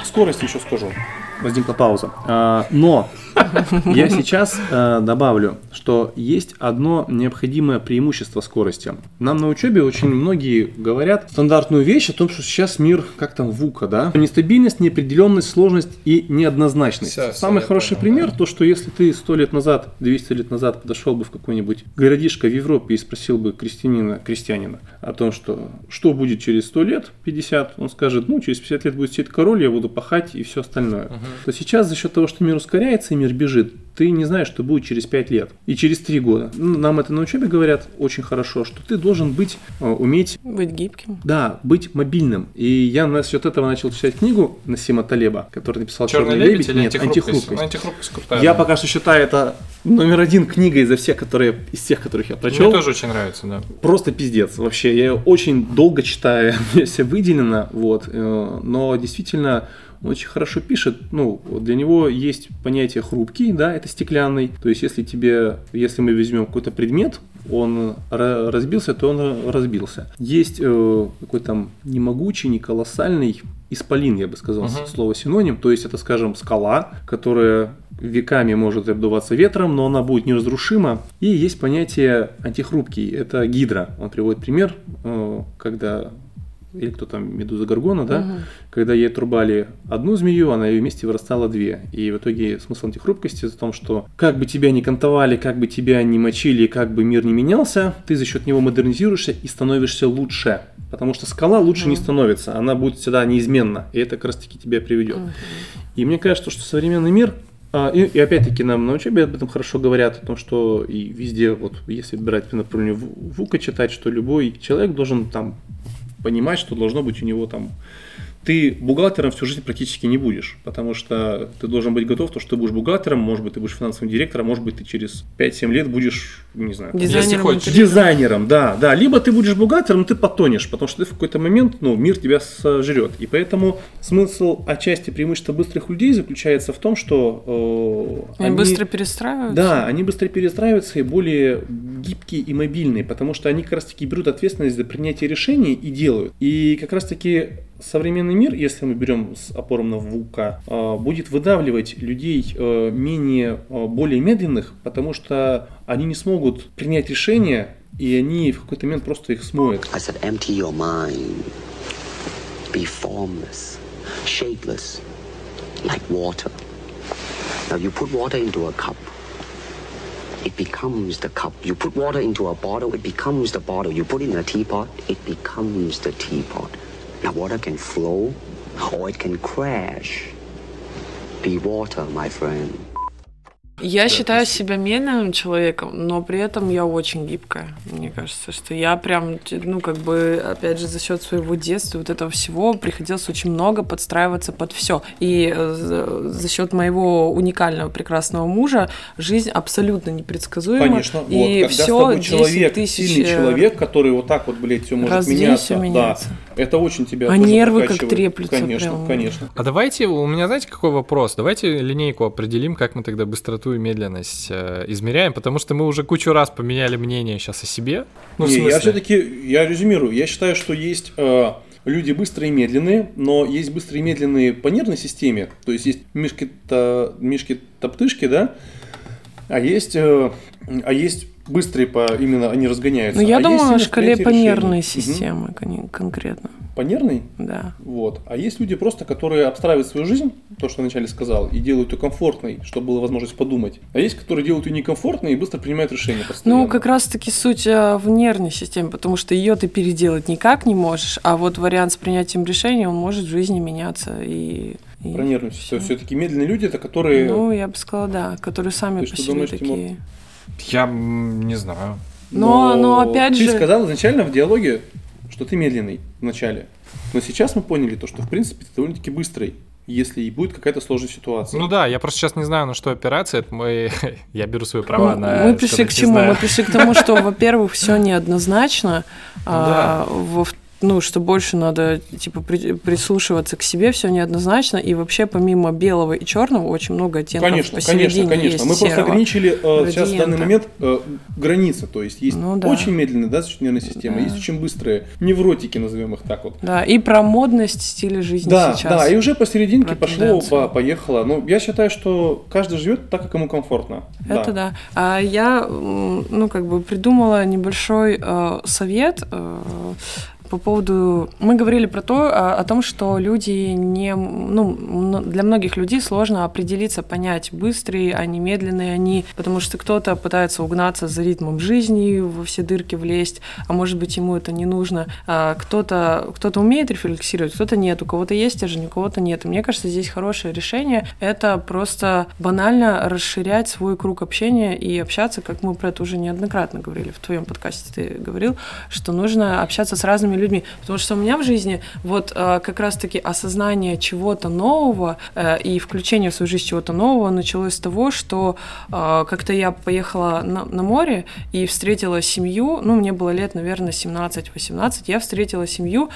Скорость еще скажу. Возникла пауза. А, но я сейчас э, добавлю, что есть одно необходимое преимущество скорости. Нам на учебе очень многие говорят стандартную вещь о том, что сейчас мир, как там, ВУКа, да? Нестабильность, неопределенность, сложность и неоднозначность. Все, Самый все хороший пример, то, что если ты сто лет назад, 200 лет назад подошел бы в какой-нибудь городишко в Европе и спросил бы крестьянина, крестьянина о том, что что будет через 100 лет, 50, он скажет, ну, через 50 лет будет сидеть король, я буду пахать и все остальное. Угу. То сейчас за счет того, что мир ускоряется и мир бежит, ты не знаешь, что будет через 5 лет и через 3 года. Ну, нам это на учебе говорят очень хорошо, что ты должен быть, э, уметь... Быть гибким. Да, быть мобильным. И я на счет этого начал читать книгу Насима Талеба, который написал «Черный, Черный лебедь». Или Нет, антихрупкость. Антихрупкость крутая. Я да. пока что считаю это номер один книга из всех, которые, из тех, которых я прочел. Мне тоже очень нравится, да. Просто пиздец. Вообще, я ее очень долго читаю, все выделено, вот. Э, но действительно он очень хорошо пишет, ну, для него есть понятие хрупкий, да, это стеклянный, то есть если тебе, если мы возьмем какой-то предмет, он разбился, то он разбился. Есть э, какой то не могучий, не колоссальный исполин, я бы сказал, uh-huh. слово синоним, то есть это, скажем, скала, которая веками может обдуваться ветром, но она будет неразрушима. И есть понятие антихрупкий, это гидра. Он приводит пример, э, когда или кто там, Медуза Гаргона, да, угу. когда ей отрубали одну змею, она ее вместе вырастала две. И в итоге смысл антихрупкости в том, что как бы тебя ни кантовали, как бы тебя ни мочили, как бы мир не менялся, ты за счет него модернизируешься и становишься лучше. Потому что скала лучше угу. не становится, она будет всегда неизменна, и это как раз таки тебя приведет. Угу. И мне кажется, что современный мир а, и, и опять-таки нам на учебе об этом хорошо говорят, о том, что и везде, вот если брать например, ВУКа читать, что любой человек должен там понимать, что должно быть у него там ты бухгалтером всю жизнь практически не будешь, потому что ты должен быть готов, то, что ты будешь бухгалтером, может быть, ты будешь финансовым директором, может быть, ты через 5-7 лет будешь, не знаю, дизайнером, дизайнером, да, да, либо ты будешь бухгалтером, но ты потонешь, потому что ты в какой-то момент, ну, мир тебя сожрет, и поэтому смысл отчасти преимущества быстрых людей заключается в том, что э, они, они быстро перестраиваются, да, они быстро перестраиваются и более гибкие и мобильные, потому что они как раз-таки берут ответственность за принятие решений и делают, и как раз-таки современный мир, если мы берем с опором на ВУКа, а, будет выдавливать людей э, менее, э, более медленных, потому что они не смогут принять решения, и они в какой-то момент просто их смоют. I said, empty your mind. Be formless, shapeless, like water. Now you put water into a cup. It becomes the cup. You put water into a bottle, it becomes the bottle. You put it in a teapot, it becomes the teapot. Now water can flow or it can crash. Be water, my friend. Я считаю себя медленным человеком, но при этом я очень гибкая. Мне кажется, что я прям, ну, как бы, опять же, за счет своего детства, вот этого всего, приходилось очень много подстраиваться под все. И э, за счет моего уникального прекрасного мужа жизнь абсолютно непредсказуема. Конечно, вот, и когда все с тобой человек, тысяч... сильный э, человек, который вот так вот, блядь, все может меняться. Все меняется. Да, это очень тебя А нервы как треплются. Конечно, прям. конечно. А давайте, у меня, знаете, какой вопрос? Давайте линейку определим, как мы тогда быстроту и медленность э, измеряем, потому что мы уже кучу раз поменяли мнение сейчас о себе. Ну, Не, я все-таки, я резюмирую, я считаю, что есть э, люди быстрые и медленные, но есть быстрые и медленные по нервной системе, то есть есть мишки-то, мишки-топтышки, да, а есть, э, а есть быстрые по именно они разгоняются. Ну, я а думаю, о шкале по нервной системе угу. конкретно. По нервной? Да. Вот. А есть люди просто, которые обстраивают свою жизнь, то, что я вначале сказал, и делают ее комфортной, чтобы была возможность подумать. А есть, которые делают ее некомфортной и быстро принимают решения постоянно. Ну, как раз-таки суть а, в нервной системе, потому что ее ты переделать никак не можешь, а вот вариант с принятием решения, он может в жизни меняться и и Про нервную систему. Все-таки медленные люди это которые. Ну, я бы сказала, да, которые сами ты по себе думаешь, такие. Тимур? Я не знаю. Но, но, но опять ты же... Ты сказал изначально в диалоге, что ты медленный вначале. Но сейчас мы поняли то, что в принципе ты довольно-таки быстрый если и будет какая-то сложная ситуация. Ну да, я просто сейчас не знаю, на что операция. Это мы... я беру свои права ну, на... Мы пришли к чему? Мы пришли к тому, что, во-первых, все неоднозначно. А, во ну, что больше надо, типа, при, прислушиваться к себе, все неоднозначно, и вообще помимо белого и черного очень много оттенков Конечно, конечно, конечно. Мы просто ограничили э, сейчас в данный момент э, границы, то есть есть ну, да. очень медленные, да, нервная система, да. есть очень быстрые, невротики, назовем их так вот. Да, и про модность стиля жизни да, сейчас. Да, и уже посерединке пошло, по, поехало. Ну, я считаю, что каждый живет так, как ему комфортно. Это да. да. А я, ну, как бы придумала небольшой э, совет э, по поводу... Мы говорили про то, о, о том, что люди не... Ну, для многих людей сложно определиться, понять, быстрые они, медленные они, потому что кто-то пытается угнаться за ритмом жизни, во все дырки влезть, а может быть, ему это не нужно. А кто-то кто умеет рефлексировать, кто-то нет, у кого-то есть стержень, у кого-то нет. И мне кажется, здесь хорошее решение — это просто банально расширять свой круг общения и общаться, как мы про это уже неоднократно говорили. В твоем подкасте ты говорил, что нужно общаться с разными людьми, потому что у меня в жизни вот э, как раз-таки осознание чего-то нового э, и включение в свою жизнь чего-то нового началось с того, что э, как-то я поехала на, на море и встретила семью, ну, мне было лет, наверное, 17-18, я встретила семью,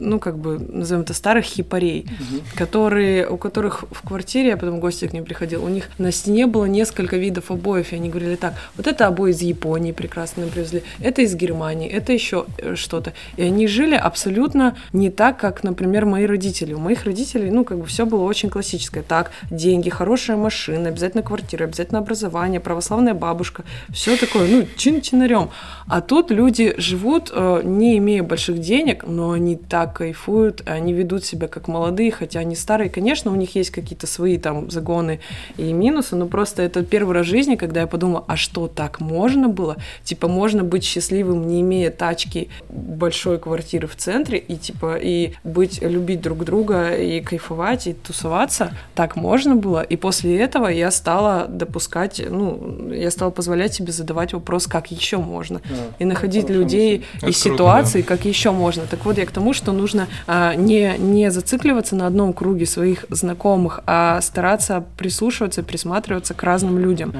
ну, как бы, назовем это, старых хипарей, угу. которые, у которых в квартире, я потом гости к ним приходила, у них на стене было несколько видов обоев, и они говорили так, вот это обои из Японии прекрасно привезли, это из Германии, это еще что-то. И они жили абсолютно не так, как, например, мои родители. У моих родителей, ну, как бы все было очень классическое. Так, деньги, хорошая машина, обязательно квартира, обязательно образование, православная бабушка, все такое, ну, чин-чинарем. А тут люди живут, э, не имея больших денег, но они так кайфуют, они ведут себя как молодые, хотя они старые. Конечно, у них есть какие-то свои там загоны и минусы, но просто это первый раз в жизни, когда я подумала, а что, так можно было? Типа, можно быть счастливым, не имея тачки, большой квартиры в центре, и типа, и быть, любить друг друга, и кайфовать, и тусоваться. Так можно было. И после этого я стала допускать, ну, я стала позволять себе задавать вопрос, как еще можно. Да и находить людей и ситуации, да. как еще можно. Так вот, я к тому, что нужно а, не, не зацикливаться на одном круге своих знакомых, а стараться прислушиваться, присматриваться к разным людям.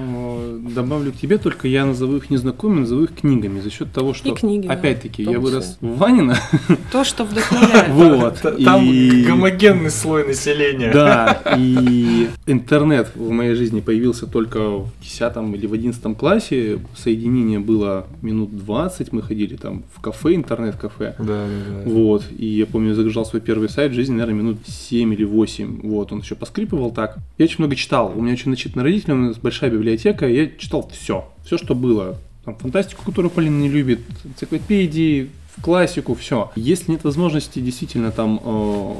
Добавлю к тебе, только я назову их незнакомыми, назову их книгами, за счет того, что, книги, опять-таки, да, я вырос в Ванина. То, что вдохновляет. Вот. Там гомогенный слой населения. Да, и интернет в моей жизни появился только в 10 или в 11 классе. Соединение было минут 20, мы ходили там в кафе, интернет-кафе. Да, да, да. Вот, и я помню, загружал свой первый сайт в жизни, наверное, минут 7 или 8. Вот, он еще поскрипывал так. Я очень много читал, у меня очень начитаны родители, у нас большая библиотека, я читал все, все, что было. Там фантастику, которую Полина не любит, энциклопедии, классику, все. Если нет возможности действительно там э,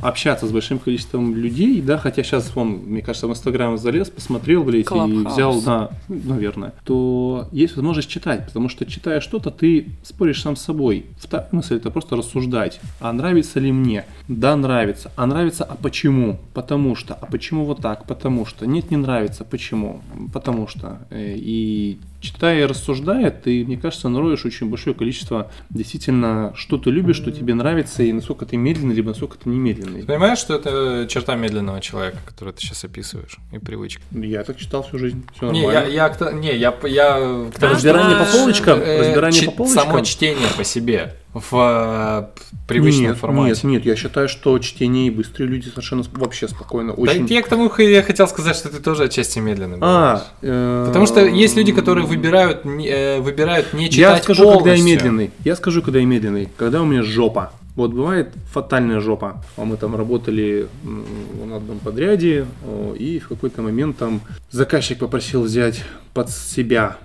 общаться с большим количеством людей, да, хотя сейчас он, мне кажется, в Инстаграм залез, посмотрел, блядь, и взял, да, наверное, то есть возможность читать, потому что читая что-то, ты споришь сам с собой. Вторая мысль это просто рассуждать. А нравится ли мне? Да, нравится. А нравится, а почему? Потому что. А почему вот так? Потому что. Нет, не нравится. Почему? Потому что. Э, и читая и рассуждая, ты, мне кажется, нароешь очень большое количество действительно, что ты любишь, что тебе нравится, и насколько ты медленный, либо насколько ты немедленный. Ты понимаешь, что это черта медленного человека, который ты сейчас описываешь, и привычка? Я так читал всю жизнь, все не. Я, я, не, я, я... Разбирание по полочкам, разбирание по полочкам. Само чтение по себе в э, привычном нет, формате. Нет, нет, я считаю, что чтение и быстрые люди совершенно вообще спокойно. Очень... Да я к тому я хотел сказать, что ты тоже отчасти медленный. А, э... Потому что есть люди, которые выбирают, э, выбирают не читать Я скажу, полностью. когда я медленный. Я скажу, когда я медленный. Когда у меня жопа. Вот бывает фатальная жопа. А мы там работали на одном подряде, и в какой-то момент там заказчик попросил взять под себя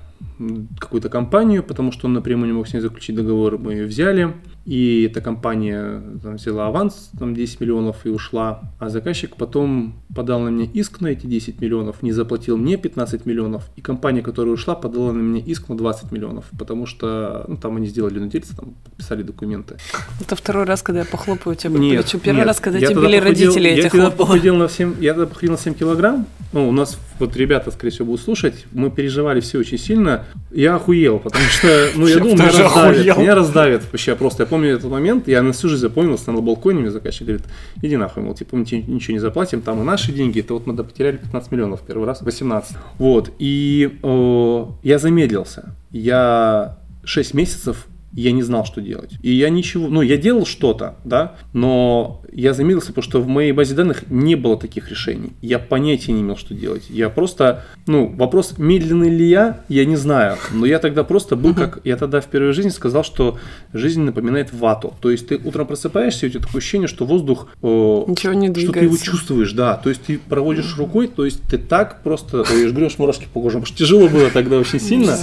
какую-то компанию, потому что он напрямую не мог с ней заключить договор, мы ее взяли. И эта компания там, взяла аванс, там 10 миллионов и ушла. А заказчик потом подал на меня иск на эти 10 миллионов, не заплатил мне 15 миллионов. И компания, которая ушла, подала на меня иск на 20 миллионов. Потому что ну, там они сделали владельца, там подписали документы. Это второй раз, когда я похлопаю тебя по нет, плечу. Первый нет. раз, когда я тебе были родители, я тебя похудел на 7, Я тогда похудел на 7 килограмм. Ну, у нас вот ребята, скорее всего, будут слушать. Мы переживали все очень сильно. Я охуел, потому что, ну, я думал, меня раздавят. Меня раздавят вообще просто. Я помню этот момент, я на всю жизнь запомнился на балконе, заказчик говорит, иди нахуй, мол, типа, мы тебе ничего не заплатим, там и наши деньги, это вот мы потеряли 15 миллионов первый раз, 18. Вот, и о, я замедлился. Я 6 месяцев я не знал, что делать. И я ничего, ну, я делал что-то, да, но я замедлился, потому что в моей базе данных не было таких решений. Я понятия не имел, что делать. Я просто, ну, вопрос, медленный ли я, я не знаю. Но я тогда просто был как, я тогда в первой жизни сказал, что жизнь напоминает вату. То есть ты утром просыпаешься, и у тебя такое ощущение, что воздух, э, Ничего не двигается. что ты его чувствуешь, да. То есть ты проводишь рукой, то есть ты так просто, ой, я жгрешь мурашки по коже, потому что тяжело было тогда очень сильно.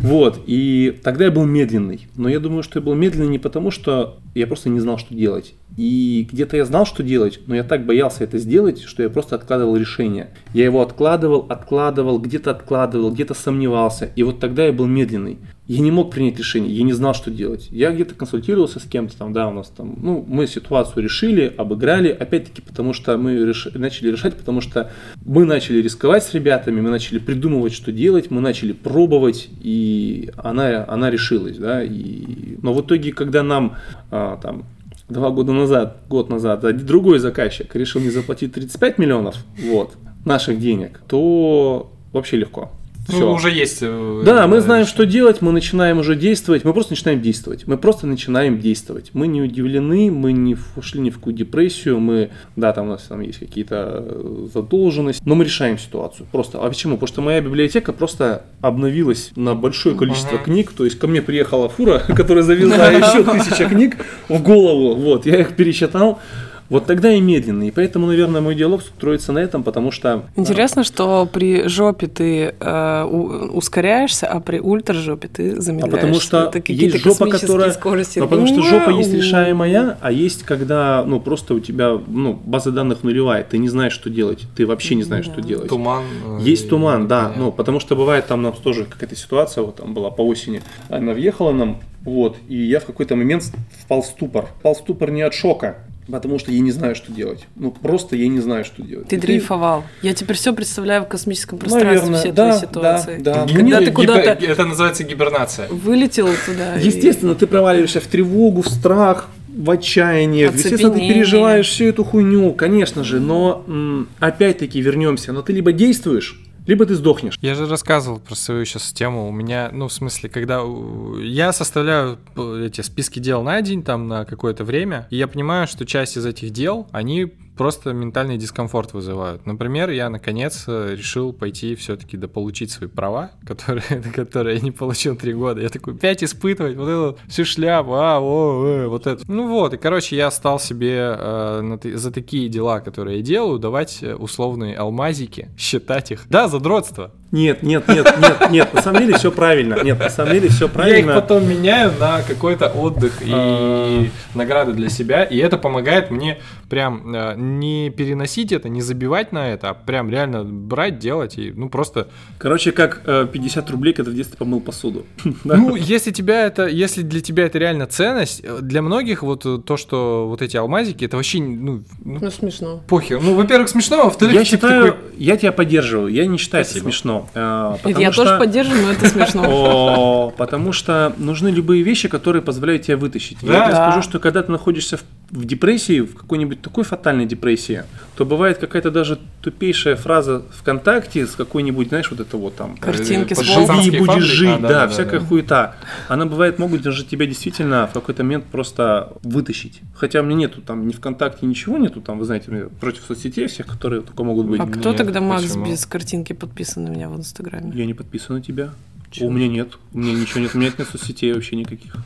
Вот, и тогда я был медленный. Но я думаю, что я был медленный не потому, что я просто не знал, что делать. И где-то я знал, что делать, но я так боялся это сделать, что я просто откладывал решение. Я его откладывал, откладывал, где-то откладывал, где-то сомневался. И вот тогда я был медленный. Я не мог принять решение, я не знал, что делать. Я где-то консультировался с кем-то там, да, у нас там, ну, мы ситуацию решили, обыграли, опять-таки, потому что мы реш... начали решать, потому что мы начали рисковать с ребятами, мы начали придумывать, что делать, мы начали пробовать, и она, она решилась, да, и... но в итоге, когда нам а, там два года назад, год назад, другой заказчик решил не заплатить 35 миллионов вот, наших денег, то вообще легко. Все. Ну, уже есть. Э, да, мы знаем, что делать, мы начинаем уже действовать, мы просто начинаем действовать. Мы просто начинаем действовать. Мы не удивлены, мы не ушли ни в какую депрессию, мы, да, там у нас там есть какие-то э, задолженности, но мы решаем ситуацию. Просто. А почему? Потому что моя библиотека просто обновилась на большое количество uh-huh. книг, то есть ко мне приехала фура, которая завезла еще тысяча книг в голову, вот, я их пересчитал, вот тогда и медленно. И поэтому, наверное, мой диалог строится на этом, потому что... Интересно, что при жопе ты э, ускоряешься, а при ультражопе ты замедляешься. А потому что Это есть жопа, которая... Скорости. А потому что жопа есть решаемая, а есть когда, ну, просто у тебя, ну, база данных нулевая, ты не знаешь, что делать, ты вообще не знаешь, да. что делать. Туман. Э, есть туман, да, ну, потому что бывает там у нас тоже какая-то ситуация, вот там была по осени, она въехала нам, вот, и я в какой-то момент впал в ступор. Впал в ступор не от шока, Потому что я не знаю, что делать. Ну, просто я не знаю, что делать. Ты и дрейфовал. Ты... Я теперь все представляю в космическом пространстве, Наверное, все да, твои ситуации. Да, да. Когда ты куда-то... Это называется гибернация. Вылетел туда. Естественно, и... ты проваливаешься в тревогу, в страх, в отчаяние. Естественно, ты переживаешь всю эту хуйню, конечно же. Но, опять-таки, вернемся. Но ты либо действуешь, либо ты сдохнешь. Я же рассказывал про свою сейчас тему. У меня, ну, в смысле, когда я составляю эти списки дел на день, там, на какое-то время, и я понимаю, что часть из этих дел, они просто ментальный дискомфорт вызывают. Например, я наконец э, решил пойти все-таки дополучить свои права, которые, которые я не получил три года. Я такой, пять испытывать, вот эту всю шляпу, а, о, э, вот это. Ну вот, и, короче, я стал себе э, за такие дела, которые я делаю, давать э, условные алмазики, считать их. Да, задротство. Нет, нет, нет, нет, нет, на самом деле все правильно. Нет, на самом деле все правильно. Я их потом меняю на какой-то отдых и а. награды для себя, и это помогает мне прям э, не переносить это, не забивать на это, а прям реально брать, делать и ну просто. Короче, как 50 э, рублей, когда в детстве помыл посуду. Ну, если тебя это, если для тебя это реально ценность, э, для многих вот то, что вот эти алмазики, это вообще ну, ну, ну смешно. Похер. Ну, во-первых, смешно, а во-вторых, я считаю, такой... я тебя поддерживаю, я не считаю Спасибо. это смешно. Э, я что... тоже поддерживаю, но это смешно. Потому что нужны любые вещи, которые позволяют тебя вытащить. Я тебе скажу, что когда ты находишься в депрессии, в какой-нибудь такой фатальной депрессии, то бывает какая-то даже тупейшая фраза ВКонтакте с какой-нибудь, знаешь, вот это вот там. Картинки с Живи и будешь жить, да, всякая хуета. Она бывает, могут даже тебя действительно в какой-то момент просто вытащить. Хотя у меня нету там ни ВКонтакте, ничего нету, там, вы знаете, против соцсетей всех, которые только могут быть. А кто тогда Макс без картинки подписан на меня в Инстаграме? Я не подписан на тебя. Чего? У меня нет. У меня ничего нет. У меня нет соцсетей вообще никаких.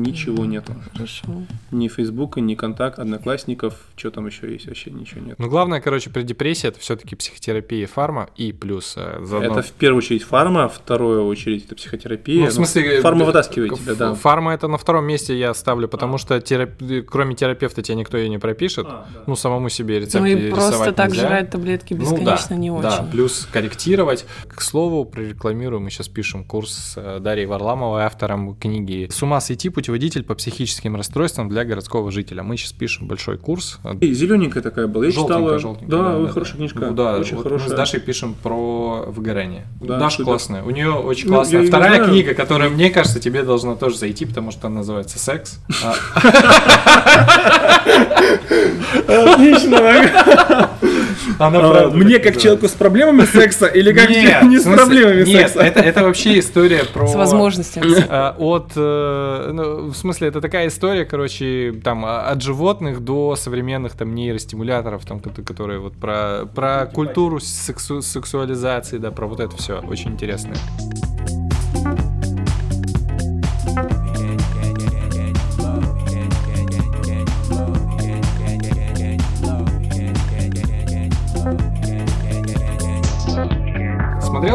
Ничего нету. Хорошо. Ни Фейсбука, ни контакт, одноклассников, что там еще есть, вообще ничего нет. Ну, главное, короче, при депрессии это все-таки психотерапия фарма и плюс э, заодно... Это в первую очередь фарма, в вторую очередь это психотерапия. Ну, в смысле... Ну, фарма вытаскивает тебя, да. Фарма это на втором месте я ставлю, потому а. что терап... кроме терапевта тебя никто ее не пропишет. А, да. Ну, самому себе рецепт Ну и просто так нельзя. жрать таблетки бесконечно ну, да, не очень. Да, плюс корректировать. К слову, прорекламирую, мы сейчас пишем курс с э, Дарьей Варламовой, автором книги «С ума сойти. Путеводитель по психическим расстройством для городского жителя. Мы сейчас пишем большой курс. И зелененькая такая была. Я желтенькая, читала. Желтенькая, да, да, да, хорошая книжка. Ну, да, очень вот хорошая. Мы с Дашей пишем про выгорание. Да, Даша классная. У нее очень ну, классная. Вторая книга, которая, мне кажется, тебе должна тоже зайти, потому что она называется «Секс». Отлично. Она, мне как человеку с проблемами секса или как не с проблемами секса? Нет, это вообще история про... С возможностями. А, от, э, ну, в смысле, это такая история, короче, там, а, от животных до современных там нейростимуляторов, там, которые вот про, про культуру сексу, сексуализации, да, про вот это все очень интересно.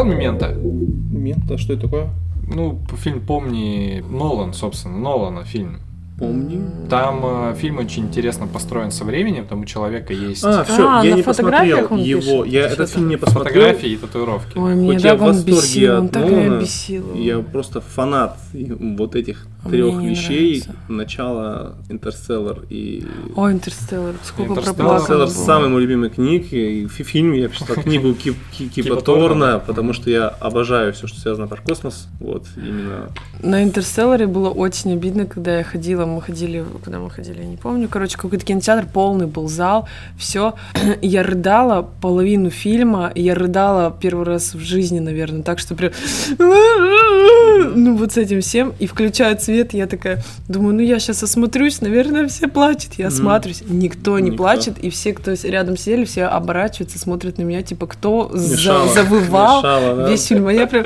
«Мемента»? «Мемента»? Что это такое? Ну, фильм «Помни» Нолан, собственно, Нолана фильм. Помни. Там э, фильм очень интересно построен со временем, там у человека есть... А, все, а, я не посмотрел его. Я этот фильм не посмотрел. Фотографии и татуировки. Ой, меня так он бесил, он так меня бесил. Я просто фанат вот этих а трех вещей. Начало Интерстеллар и... О, Интерстеллар, сколько Интерстеллар самый мой любимый книг. И фильм я прочитал книгу Кип, Кипа Торна, потому что я обожаю все, что связано про космос. Вот, именно. На Интерстелларе было очень обидно, когда я ходила, мы ходили, куда мы ходили, я не помню, короче, какой-то кинотеатр, полный был зал, все. Я рыдала половину фильма, я рыдала первый раз в жизни, наверное, так что прям... Ну, вот с этим всем. И включают свет я такая думаю, ну я сейчас осмотрюсь, наверное, все плачут. Я осматриваюсь, никто не Никто. плачет, и все, кто рядом сидели, все оборачиваются, смотрят на меня, типа, кто за завывал мешало, да? весь фильм. А я прям,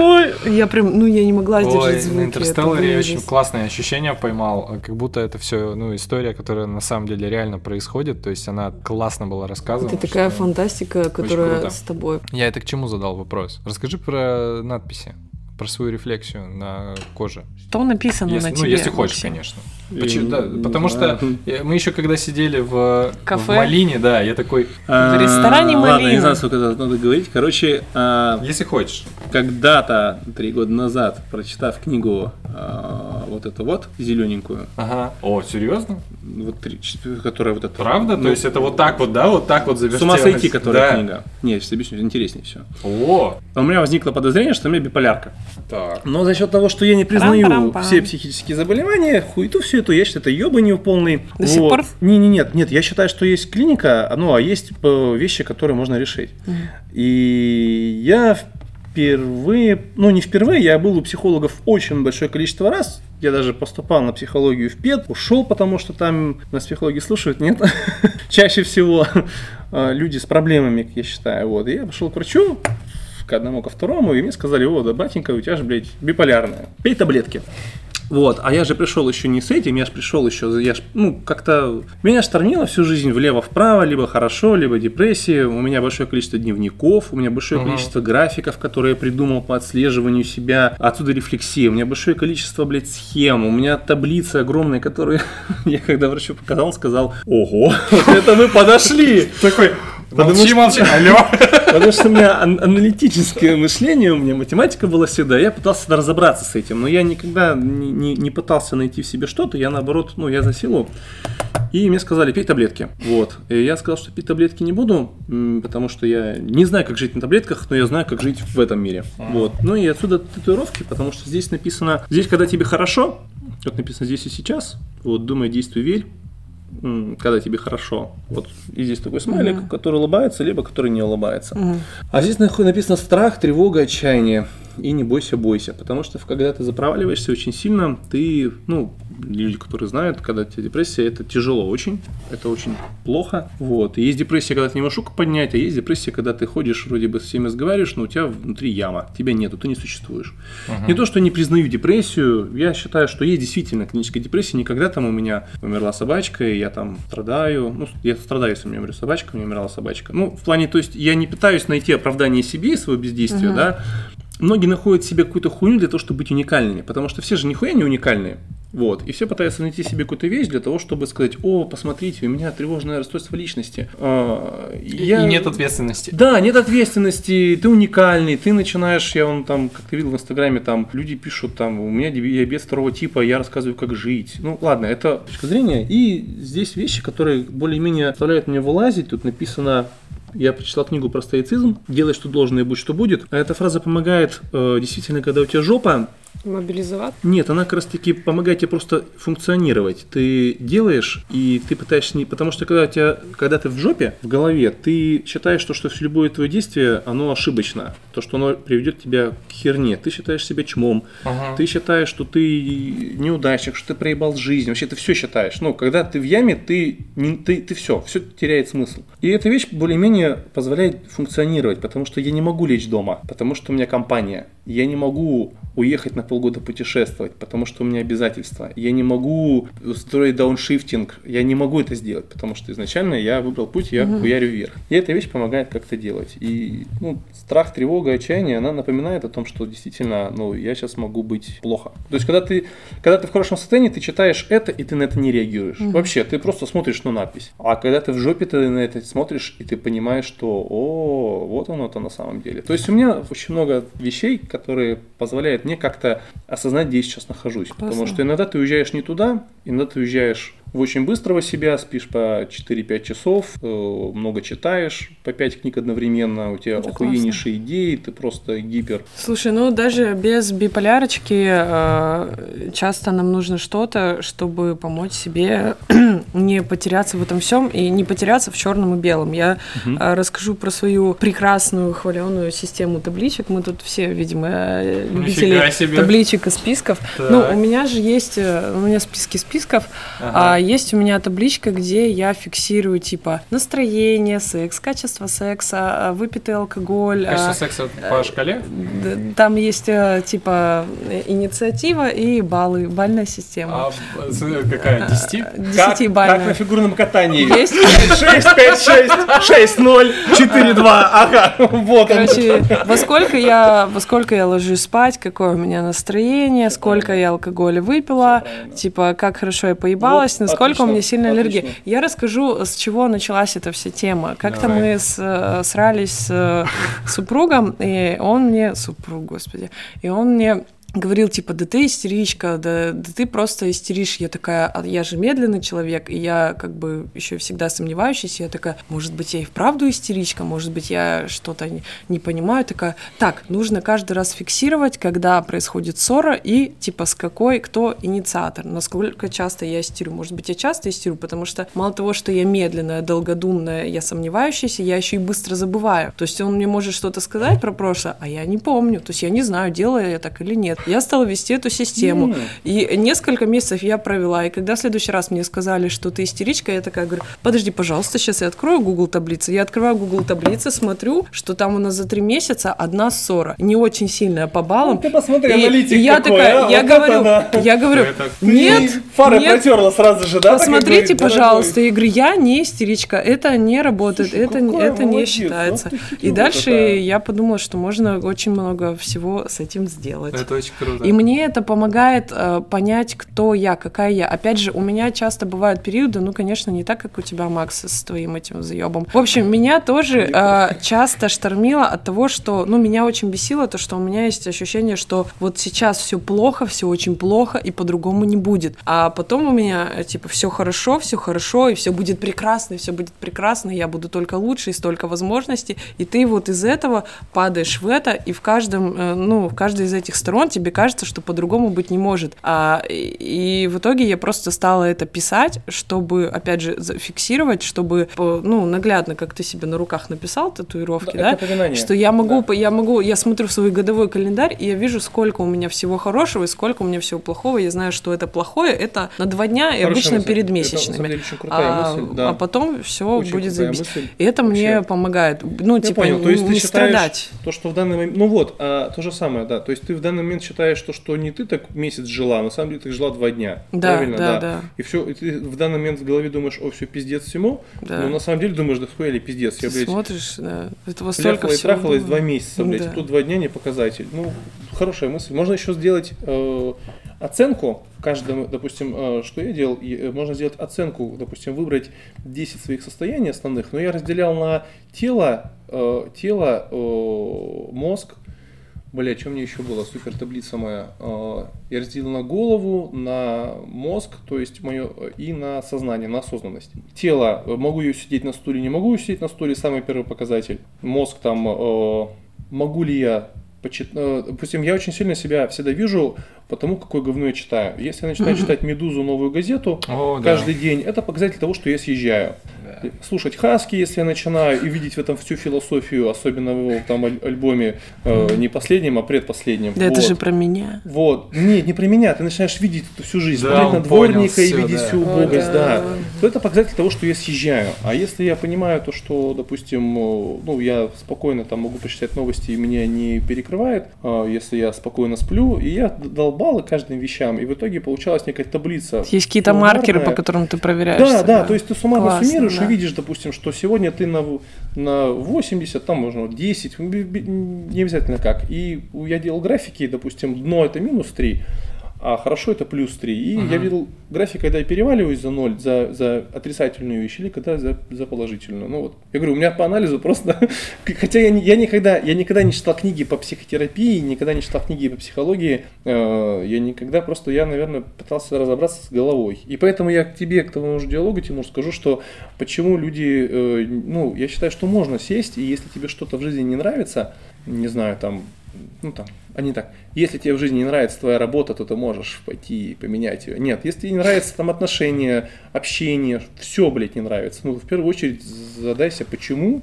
ой, я прям, ну я не могла сдержать ой, звуки. На Интерстелларе очень классное ощущение поймал, как будто это все, ну, история, которая на самом деле реально происходит, то есть она классно была рассказана. Это такая фантастика, которая с тобой. Я это к чему задал вопрос? Расскажи про надписи про свою рефлексию на коже. Что написано если, на ну, тебе? Ну, если хочешь, конечно. Почему, да, потому что мы еще когда сидели в, Кафе? в Малине, да, я такой... В ресторане Малина. Ладно, не знаю, сколько надо говорить. Короче... А, если хочешь. Когда-то, три года назад, прочитав книгу а, вот эту вот, зелененькую. Ага. О, серьезно? Вот, которая вот эта... Правда? Ну, То есть это вот так вот, да, вот так вот завертелась? С ума сойти, которая да. книга. Нет, сейчас объясню, интереснее все. О! У меня возникло подозрение, что у меня биполярка. Так. Но за счет того, что я не признаю все психические заболевания, хуету все эту, я считаю, это ебанью полный. До вот. сих пор? Не, не, нет, нет, я считаю, что есть клиника, ну, а есть типа, вещи, которые можно решить. Угу. И я впервые, ну не впервые, я был у психологов очень большое количество раз. Я даже поступал на психологию в ПЕД, ушел, потому что там нас психологи слушают, нет? Чаще всего а, люди с проблемами, я считаю. Вот. И я пошел к врачу, к одному, ко второму, и мне сказали, о, да, батенька, у тебя же, блядь, биполярная. Пей таблетки. Вот, а я же пришел еще не с этим, я же пришел еще, я ж, ну, как-то, меня штормило всю жизнь влево-вправо, либо хорошо, либо депрессия, у меня большое количество дневников, у меня большое uh-huh. количество графиков, которые я придумал по отслеживанию себя, отсюда рефлексия, у меня большое количество, блядь, схем, у меня таблицы огромные, которые я когда врачу показал, сказал, ого, вот это вы подошли. Такой, Потому молчи, что, молчи, алло. Потому что у меня аналитическое мышление, у меня математика была всегда, я пытался разобраться с этим, но я никогда не, не, не пытался найти в себе что-то, я наоборот, ну, я за силу. И мне сказали, пей таблетки. Вот. И я сказал, что пить таблетки не буду, потому что я не знаю, как жить на таблетках, но я знаю, как жить в этом мире. Вот. Ну и отсюда татуировки, потому что здесь написано, здесь, когда тебе хорошо, как написано здесь и сейчас, вот, думай, действуй, верь, когда тебе хорошо. Вот и здесь такой смайлик, угу. который улыбается, либо который не улыбается. Угу. А здесь написано страх, тревога, отчаяние и не бойся, бойся. Потому что когда ты запроваливаешься очень сильно, ты, ну, люди, которые знают, когда у тебя депрессия, это тяжело очень, это очень плохо. Вот. И есть депрессия, когда ты не можешь руку поднять, а есть депрессия, когда ты ходишь, вроде бы с всеми разговариваешь, но у тебя внутри яма, тебя нету, ты не существуешь. Uh-huh. Не то, что не признаю депрессию, я считаю, что есть действительно клиническая депрессия. Никогда там у меня умерла собачка, и я там страдаю. Ну, я страдаю, если у меня умерла собачка, у меня умерла собачка. Ну, в плане, то есть я не пытаюсь найти оправдание себе и своего бездействия, uh-huh. да, многие находят себе какую-то хуйню для того, чтобы быть уникальными, потому что все же нихуя не уникальные. Вот. И все пытаются найти себе какую-то вещь для того, чтобы сказать, о, посмотрите, у меня тревожное расстройство личности. А, я... И нет ответственности. Да, нет ответственности, ты уникальный, ты начинаешь, я вон там, как ты видел в Инстаграме, там люди пишут, там, у меня диабет второго типа, я рассказываю, как жить. Ну, ладно, это точка зрения. И здесь вещи, которые более-менее заставляют меня вылазить. Тут написано я прочитал книгу про стоицизм. Делай, что должно, и будь, что будет. А эта фраза помогает э, действительно, когда у тебя жопа, Мобилизовать? Нет, она как раз таки помогает тебе просто функционировать. Ты делаешь, и ты пытаешься не... Потому что когда, тебя, когда ты в жопе, в голове, ты считаешь, что, что любое твое действие, оно ошибочно. То, что оно приведет тебя к херне. Ты считаешь себя чмом. Ага. Ты считаешь, что ты неудачник, что ты проебал жизнь. Вообще ты все считаешь. Ну, когда ты в яме, ты, не, ты, ты все, все теряет смысл. И эта вещь более-менее позволяет функционировать, потому что я не могу лечь дома, потому что у меня компания. Я не могу уехать на полгода путешествовать, потому что у меня обязательства. Я не могу устроить дауншифтинг, я не могу это сделать, потому что изначально я выбрал путь, я угу. хуярю вверх. И эта вещь помогает как-то делать. И ну, страх, тревога, отчаяние, она напоминает о том, что действительно, ну, я сейчас могу быть плохо. То есть, когда ты, когда ты в хорошем состоянии, ты читаешь это, и ты на это не реагируешь. Угу. Вообще, ты просто смотришь на надпись. А когда ты в жопе, ты на это смотришь, и ты понимаешь, что, о, вот оно-то на самом деле. То есть, у меня очень много вещей, которые позволяют мне как-то осознать, где я сейчас нахожусь. Классно. Потому что иногда ты уезжаешь не туда, иногда ты уезжаешь в очень быстрого себя, спишь по 4-5 часов, э, много читаешь, по 5 книг одновременно, у тебя Это охуеннейшие классно. идеи, ты просто гипер. Слушай, ну даже без биполярочки э, часто нам нужно что-то, чтобы помочь себе не потеряться в этом всем и не потеряться в черном и белом. Я угу. расскажу про свою прекрасную хваленую систему табличек. Мы тут все, видимо, любители табличек и списков. Так. Ну, у меня же есть, у меня списки списков, ага. а есть у меня табличка, где я фиксирую типа настроение, секс, качество секса, а, выпитый алкоголь. Качество а, секса по шкале? Там есть э, типа инициатива и баллы, бальная система. А какая? 10? Десятибальная. Как, как на фигурном катании. Есть? 6, 5, 6, 6, 0, 4, 2. Ага, вот Короче, он. во сколько я, во сколько я ложусь спать, какое у меня настроение, сколько я алкоголя выпила, типа как хорошо я поебалась, вот, насколько отлично, у меня сильная аллергия. Я расскажу, с чего началась эта вся тема. Как-то мы с, э, срались с э, супругом, и он мне... Супруг, господи. И он мне говорил, типа, да ты истеричка, да, да ты просто истеришь. Я такая, а я же медленный человек, и я как бы еще всегда сомневающаяся. Я такая, может быть, я и вправду истеричка, может быть, я что-то не, не понимаю. Такая, так, нужно каждый раз фиксировать, когда происходит ссора, и типа с какой, кто инициатор, насколько часто я истерю. Может быть, я часто истерю, потому что мало того, что я медленная, долгодумная, я сомневающаяся, я еще и быстро забываю. То есть он мне может что-то сказать про прошлое, а я не помню. То есть я не знаю, делаю я так или нет. Я стала вести эту систему. Mm. И несколько месяцев я провела. И когда в следующий раз мне сказали, что ты истеричка, я такая говорю, подожди, пожалуйста, сейчас я открою Google таблицы. Я открываю Google таблицы, смотрю, что там у нас за три месяца одна ссора. Не очень сильная по баллам. Ну, ты посмотри, и, аналитик и я такой, такая, а? я, вот говорю, я говорю, нет, фары нет, протерла сразу же, да? Посмотрите, пожалуйста. Я говорю, я не истеричка, это не работает, Слушай, это, это не считается. И дальше такая. я подумала, что можно очень много всего с этим сделать. Это очень круто. И мне это помогает э, понять, кто я, какая я. Опять же, у меня часто бывают периоды, ну, конечно, не так, как у тебя, Макс, с твоим этим заебом. В общем, меня тоже э, часто штормило от того, что, ну, меня очень бесило то, что у меня есть ощущение, что вот сейчас все плохо, все очень плохо, и по-другому не будет. А потом у меня, э, типа, все хорошо, все хорошо, и все будет прекрасно, и все будет прекрасно, и я буду только лучше, и столько возможностей. И ты вот из этого падаешь в это, и в каждом, э, ну, в каждой из этих сторон тебе кажется, что по-другому быть не может. А, и, в итоге я просто стала это писать, чтобы, опять же, зафиксировать, чтобы, ну, наглядно, как ты себе на руках написал татуировки, да, да что я могу, да. я могу, я смотрю в свой годовой календарь, и я вижу, сколько у меня всего хорошего и сколько у меня всего плохого. Я знаю, что это плохое, это на два дня и обычно мысль. перед месячными. Это, деле, а, мысль, да. а потом все очень будет забить. И это Вообще. мне помогает. Ну, я типа, понял. То есть не ты страдать. То, что в данный момент. Ну вот, а, то же самое, да. То есть ты в данный момент считаешь, то, что не ты так месяц жила, а на самом деле ты жила два дня. Да, правильно? Да, да. да. И все, и ты в данный момент в голове думаешь, о, все пиздец всему. Да. Но на самом деле думаешь, да хуя ли пиздец. Я, блядь, смотришь, да. Этого столько всего. и трахалась два месяца, блядь. Да. Тут два дня не показатель. Ну, хорошая мысль. Можно еще сделать э, оценку каждому, допустим, э, что я делал, э, можно сделать оценку, допустим, выбрать 10 своих состояний основных, но я разделял на тело, э, тело, мозг, Бля, что мне еще было? Супер таблица моя. Я разделил на голову, на мозг, то есть мое, и на сознание, на осознанность. Тело, могу я сидеть на стуле, не могу сидеть на стуле, самый первый показатель. Мозг там, могу ли я почит... Допустим, я очень сильно себя всегда вижу потому какое говно я читаю. Если я начинаю читать «Медузу», новую газету О, каждый да. день, это показатель того, что я съезжаю. Да. Слушать Хаски, если я начинаю, и видеть в этом всю философию, особенно в его там альбоме, э, не последнем, а предпоследнем. Да вот. это же про меня. Вот. Нет, не про меня, ты начинаешь видеть эту всю жизнь, да, смотреть на дворника и видеть да. всю убогость, О, да. да. То это показатель того, что я съезжаю. А если я понимаю то, что, допустим, э, ну, я спокойно там могу почитать новости и меня не перекрывает, э, если я спокойно сплю, и я дал баллы каждым вещам, и в итоге получалась некая таблица. Есть какие-то маркеры, по которым ты проверяешь. Да, себя. да, то есть ты суммарно Классно, суммируешь да. и видишь, допустим, что сегодня ты на, на 80, там можно 10, не обязательно как. И я делал графики, допустим, дно это минус 3, а хорошо это плюс 3. И uh-huh. я видел график, когда я переваливаюсь за 0, за, за отрицательную вещь, или когда за, за положительную. Ну вот. Я говорю, у меня по анализу просто... Хотя я, я, никогда, я никогда не читал книги по психотерапии, никогда не читал книги по психологии, э, я никогда просто, я, наверное, пытался разобраться с головой. И поэтому я к тебе, к твоему же диалогу, Тимур, скажу, что почему люди... Э, ну, я считаю, что можно сесть, и если тебе что-то в жизни не нравится, не знаю, там, ну там, они так, если тебе в жизни не нравится твоя работа, то ты можешь пойти и поменять ее. Нет, если тебе не нравятся там отношения, общение, все, блядь, не нравится. Ну, в первую очередь задайся, почему,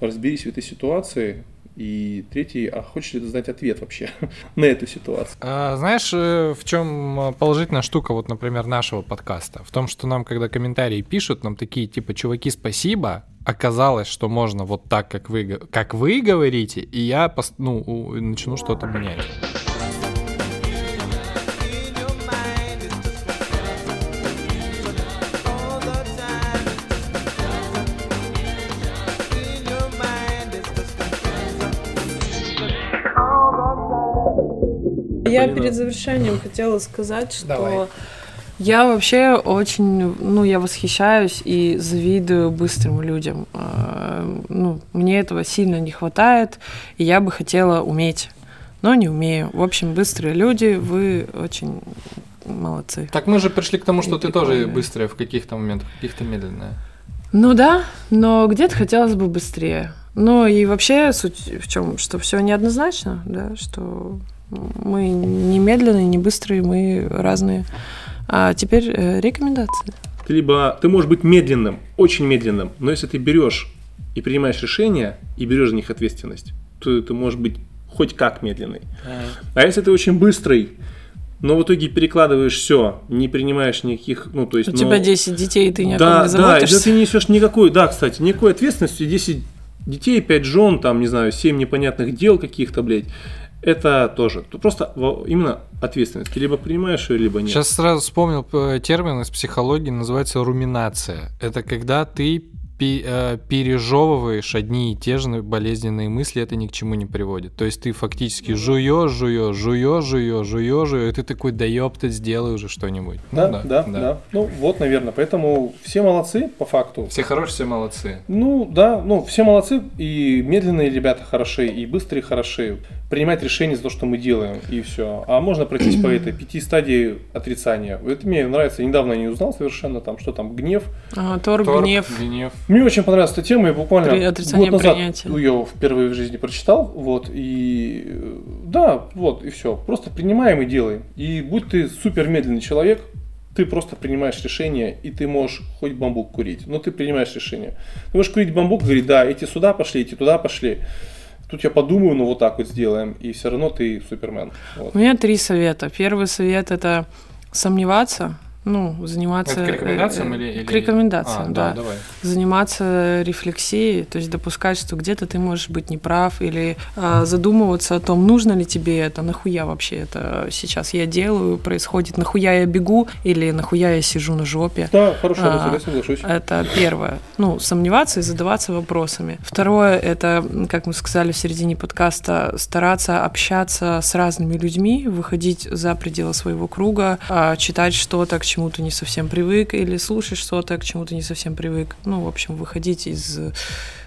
разберись в этой ситуации, и третий, а хочешь ли ты знать ответ вообще на эту ситуацию? А, знаешь, э, в чем положительная штука, вот, например, нашего подкаста? В том, что нам, когда комментарии пишут, нам такие, типа, чуваки, спасибо, оказалось, что можно вот так, как вы, как вы говорите, и я ну, начну что-то менять. Я перед завершением хотела сказать, что Давай. Я вообще очень, ну, я восхищаюсь и завидую быстрым людям. А, ну, мне этого сильно не хватает, и я бы хотела уметь, но не умею. В общем, быстрые люди, вы очень молодцы. Так мы же пришли к тому, что и ты прикольные. тоже быстрая в каких-то моментах, каких-то медленная. Ну да, но где-то хотелось бы быстрее. Ну и вообще суть в чем, что все неоднозначно, да, что мы не медленные, не быстрые, мы разные. А теперь э, рекомендации. Ты либо ты можешь быть медленным, очень медленным, но если ты берешь и принимаешь решения и берешь за них ответственность, то ты можешь быть хоть как медленный. А если ты очень быстрый, но в итоге перекладываешь все, не принимаешь никаких, ну, то есть... У но... тебя 10 детей, и ты ни да, не заботишься. Да, ты не несешь никакой, да, кстати, никакой ответственности, 10 детей, 5 жен, там, не знаю, 7 непонятных дел каких-то, блядь, это тоже. Просто именно ответственность. Ты либо принимаешь ее, либо нет. Сейчас сразу вспомнил э, термин из психологии, называется руминация. Это когда ты пережевываешь одни и те же болезненные мысли, это ни к чему не приводит. То есть ты фактически жуешь, жуешь, жуешь, жуешь, жуешь, жуешь, и ты такой, да ёпта, сделай уже что-нибудь. Да, ну, да, да, да, да. Ну вот, наверное, поэтому все молодцы по факту. Все хорошие, все молодцы. Ну да, ну все молодцы, и медленные ребята хороши, и быстрые хороши принимать решение за то, что мы делаем, и все. А можно пройтись по этой пяти стадии отрицания. Это мне нравится. Недавно я не узнал совершенно, там, что там, гнев. А, торг, торг гнев. гнев. Мне очень понравилась эта тема, я буквально При, год назад принятия. ее впервые в жизни прочитал, вот, и да, вот, и все. Просто принимаем и делаем. И будь ты супер медленный человек, ты просто принимаешь решение, и ты можешь хоть бамбук курить, но ты принимаешь решение. Ты можешь курить бамбук, говорить, да, эти сюда пошли, эти туда пошли. Тут я подумаю, ну вот так вот сделаем, и все равно ты супермен. Вот. У меня три совета. Первый совет это сомневаться, ну, заниматься... Это к рекомендациям э, или... К рекомендациям, а, да. да. Давай. Заниматься рефлексией, то есть допускать, что где-то ты можешь быть неправ, или э, задумываться о том, нужно ли тебе это, нахуя вообще это сейчас я делаю, происходит, нахуя я бегу, или нахуя я сижу на жопе. Да, хорошо, а, я соглашусь. Это первое. Ну, сомневаться и задаваться вопросами. Второе, это, как мы сказали в середине подкаста, стараться общаться с разными людьми, выходить за пределы своего круга, э, читать что-то, к чему чему ты не совсем привык, или слушать что-то, к чему ты не совсем привык. Ну, в общем, выходить из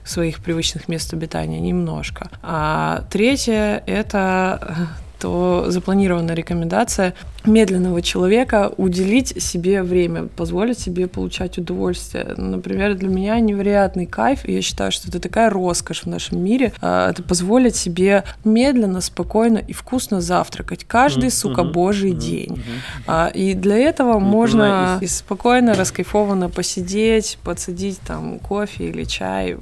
своих привычных мест обитания немножко. А третье — это то запланирована рекомендация медленного человека уделить себе время, позволить себе получать удовольствие. Например, для меня невероятный кайф, и я считаю, что это такая роскошь в нашем мире, а, это позволить себе медленно, спокойно и вкусно завтракать каждый, сука, божий день. Mm-hmm. И для этого можно и спокойно, раскайфованно посидеть, подсадить там кофе или чай,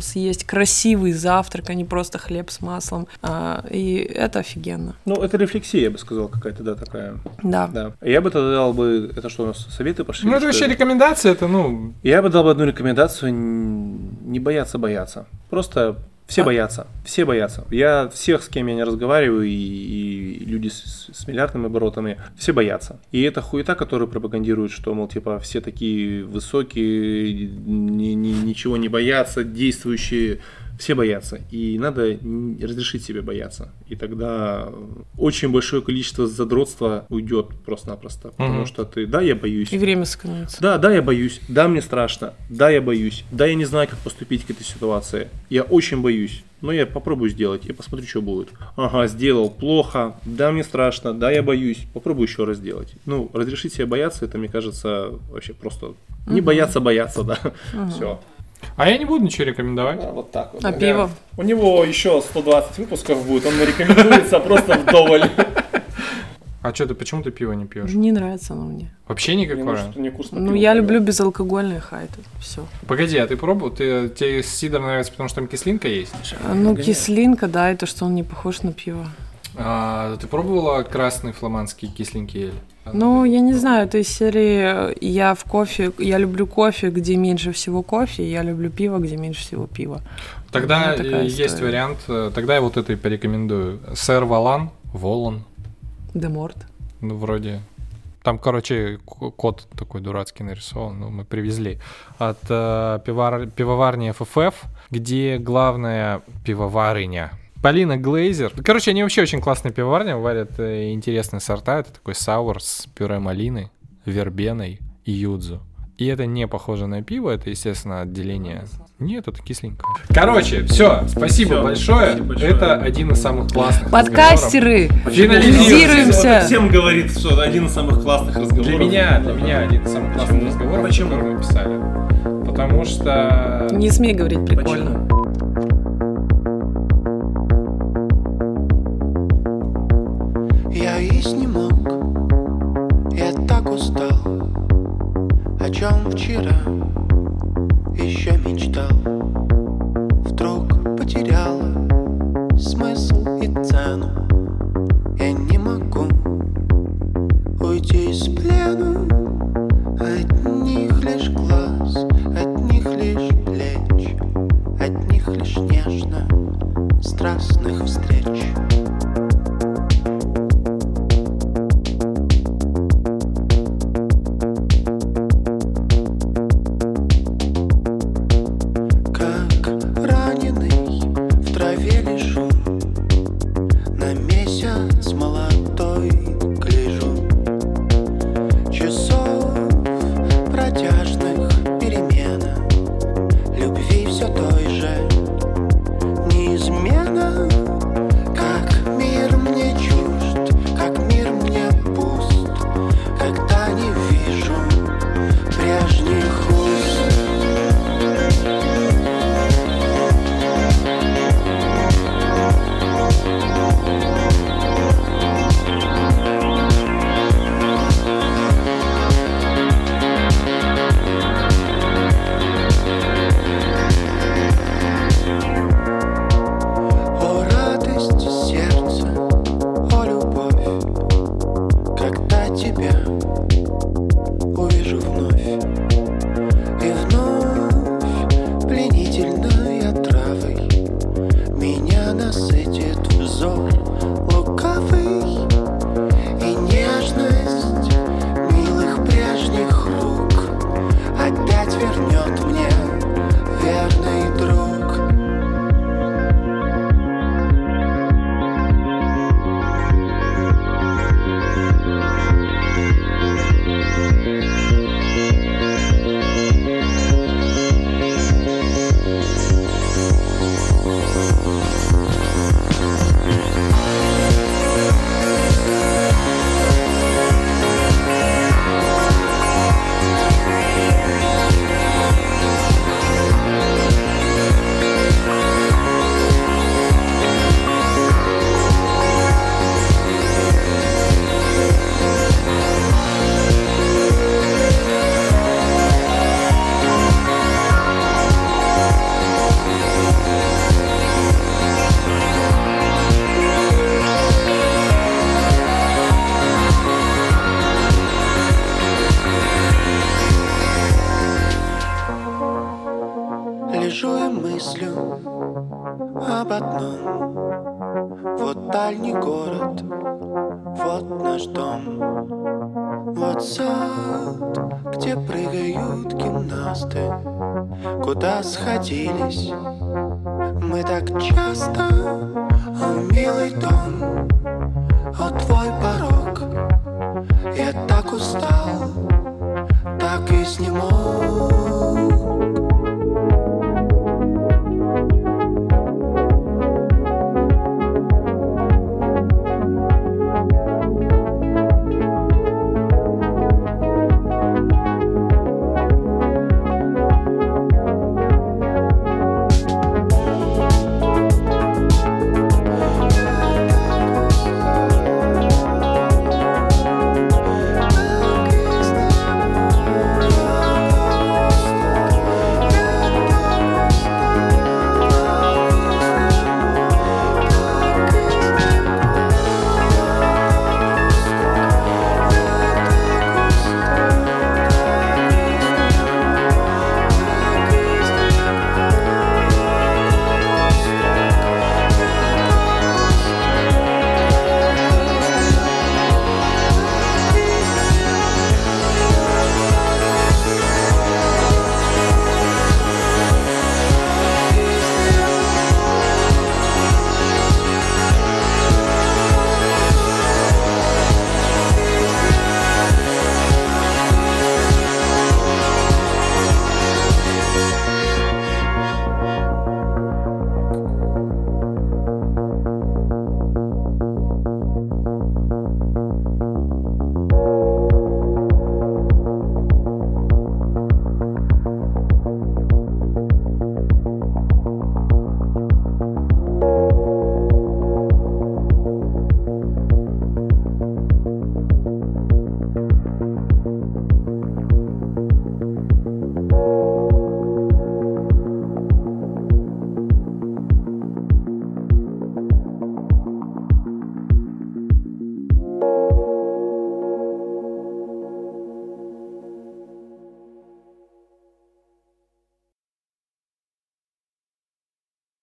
съесть красивый завтрак, а не просто хлеб с маслом. А, и это офигенно. Ну, это рефлексия, я бы сказал, какая-то, да, такая. Да. да. Я бы тогда дал бы, это что у нас, советы пошли? Ну, это вообще рекомендация, это, ну... Я бы дал бы одну рекомендацию, не бояться бояться. Просто все а? боятся, все боятся. Я всех, с кем я не разговариваю, и, и люди с, с миллиардными оборотами, все боятся. И это хуета, которую пропагандируют, что, мол, типа, все такие высокие, ни, ни, ничего не боятся, действующие все боятся, и надо разрешить себе бояться. И тогда очень большое количество задротства уйдет просто-напросто. Потому угу. что ты, да, я боюсь. И время сэкономится. Да, да, я боюсь. Да, мне страшно. Да, я боюсь. Да, я не знаю, как поступить к этой ситуации. Я очень боюсь. Но я попробую сделать и посмотрю, что будет. Ага, сделал плохо. Да, мне страшно. Да, я боюсь. Попробую еще раз сделать. Ну, разрешить себе бояться, это, мне кажется, вообще просто... Угу. Не бояться бояться, да. Угу. Все. А я не буду ничего рекомендовать. А, вот так вот. А пиво? У него еще 120 выпусков будет, он рекомендуется просто вдоволь. А что ты, почему ты пиво не пьешь? Не нравится оно мне. Вообще никакое? Не, курс ну, я люблю безалкогольные хайты, все. Погоди, а ты пробовал? Ты, тебе сидр нравится, потому что там кислинка есть? А, ну, кислинка, да, это что он не похож на пиво. А, ты пробовала красный фламандский кисленький эль? Ну, я не знаю, этой серии я в кофе, я люблю кофе, где меньше всего кофе, я люблю пиво, где меньше всего пива. Тогда есть история. вариант, э, тогда я вот это и порекомендую. Сэр Валан, Волан. Деморт. Ну, вроде там, короче, код такой дурацкий нарисован, ну, мы привезли. От э, пивовар... пивоварни FFF, где главная пивоварыня Полина Глейзер. Короче, они вообще очень классные пивоварни, варят э, интересные сорта. Это такой саур с пюре малины, вербеной и юдзу. И это не похоже на пиво, это, естественно, отделение. Нет, это кисленькое. Короче, все, спасибо все, большое. Спасибо большое. Это один из самых классных Подкастеры, финализируемся. Всем говорит, что это один из самых классных разговоров. Для меня, для меня один из самых классных разговоров, Почему? который мы писали. Потому что... Не смей говорить прикольно. Почему? Не мог, я так устал О чем вчера еще мечтал. Вдруг потеряла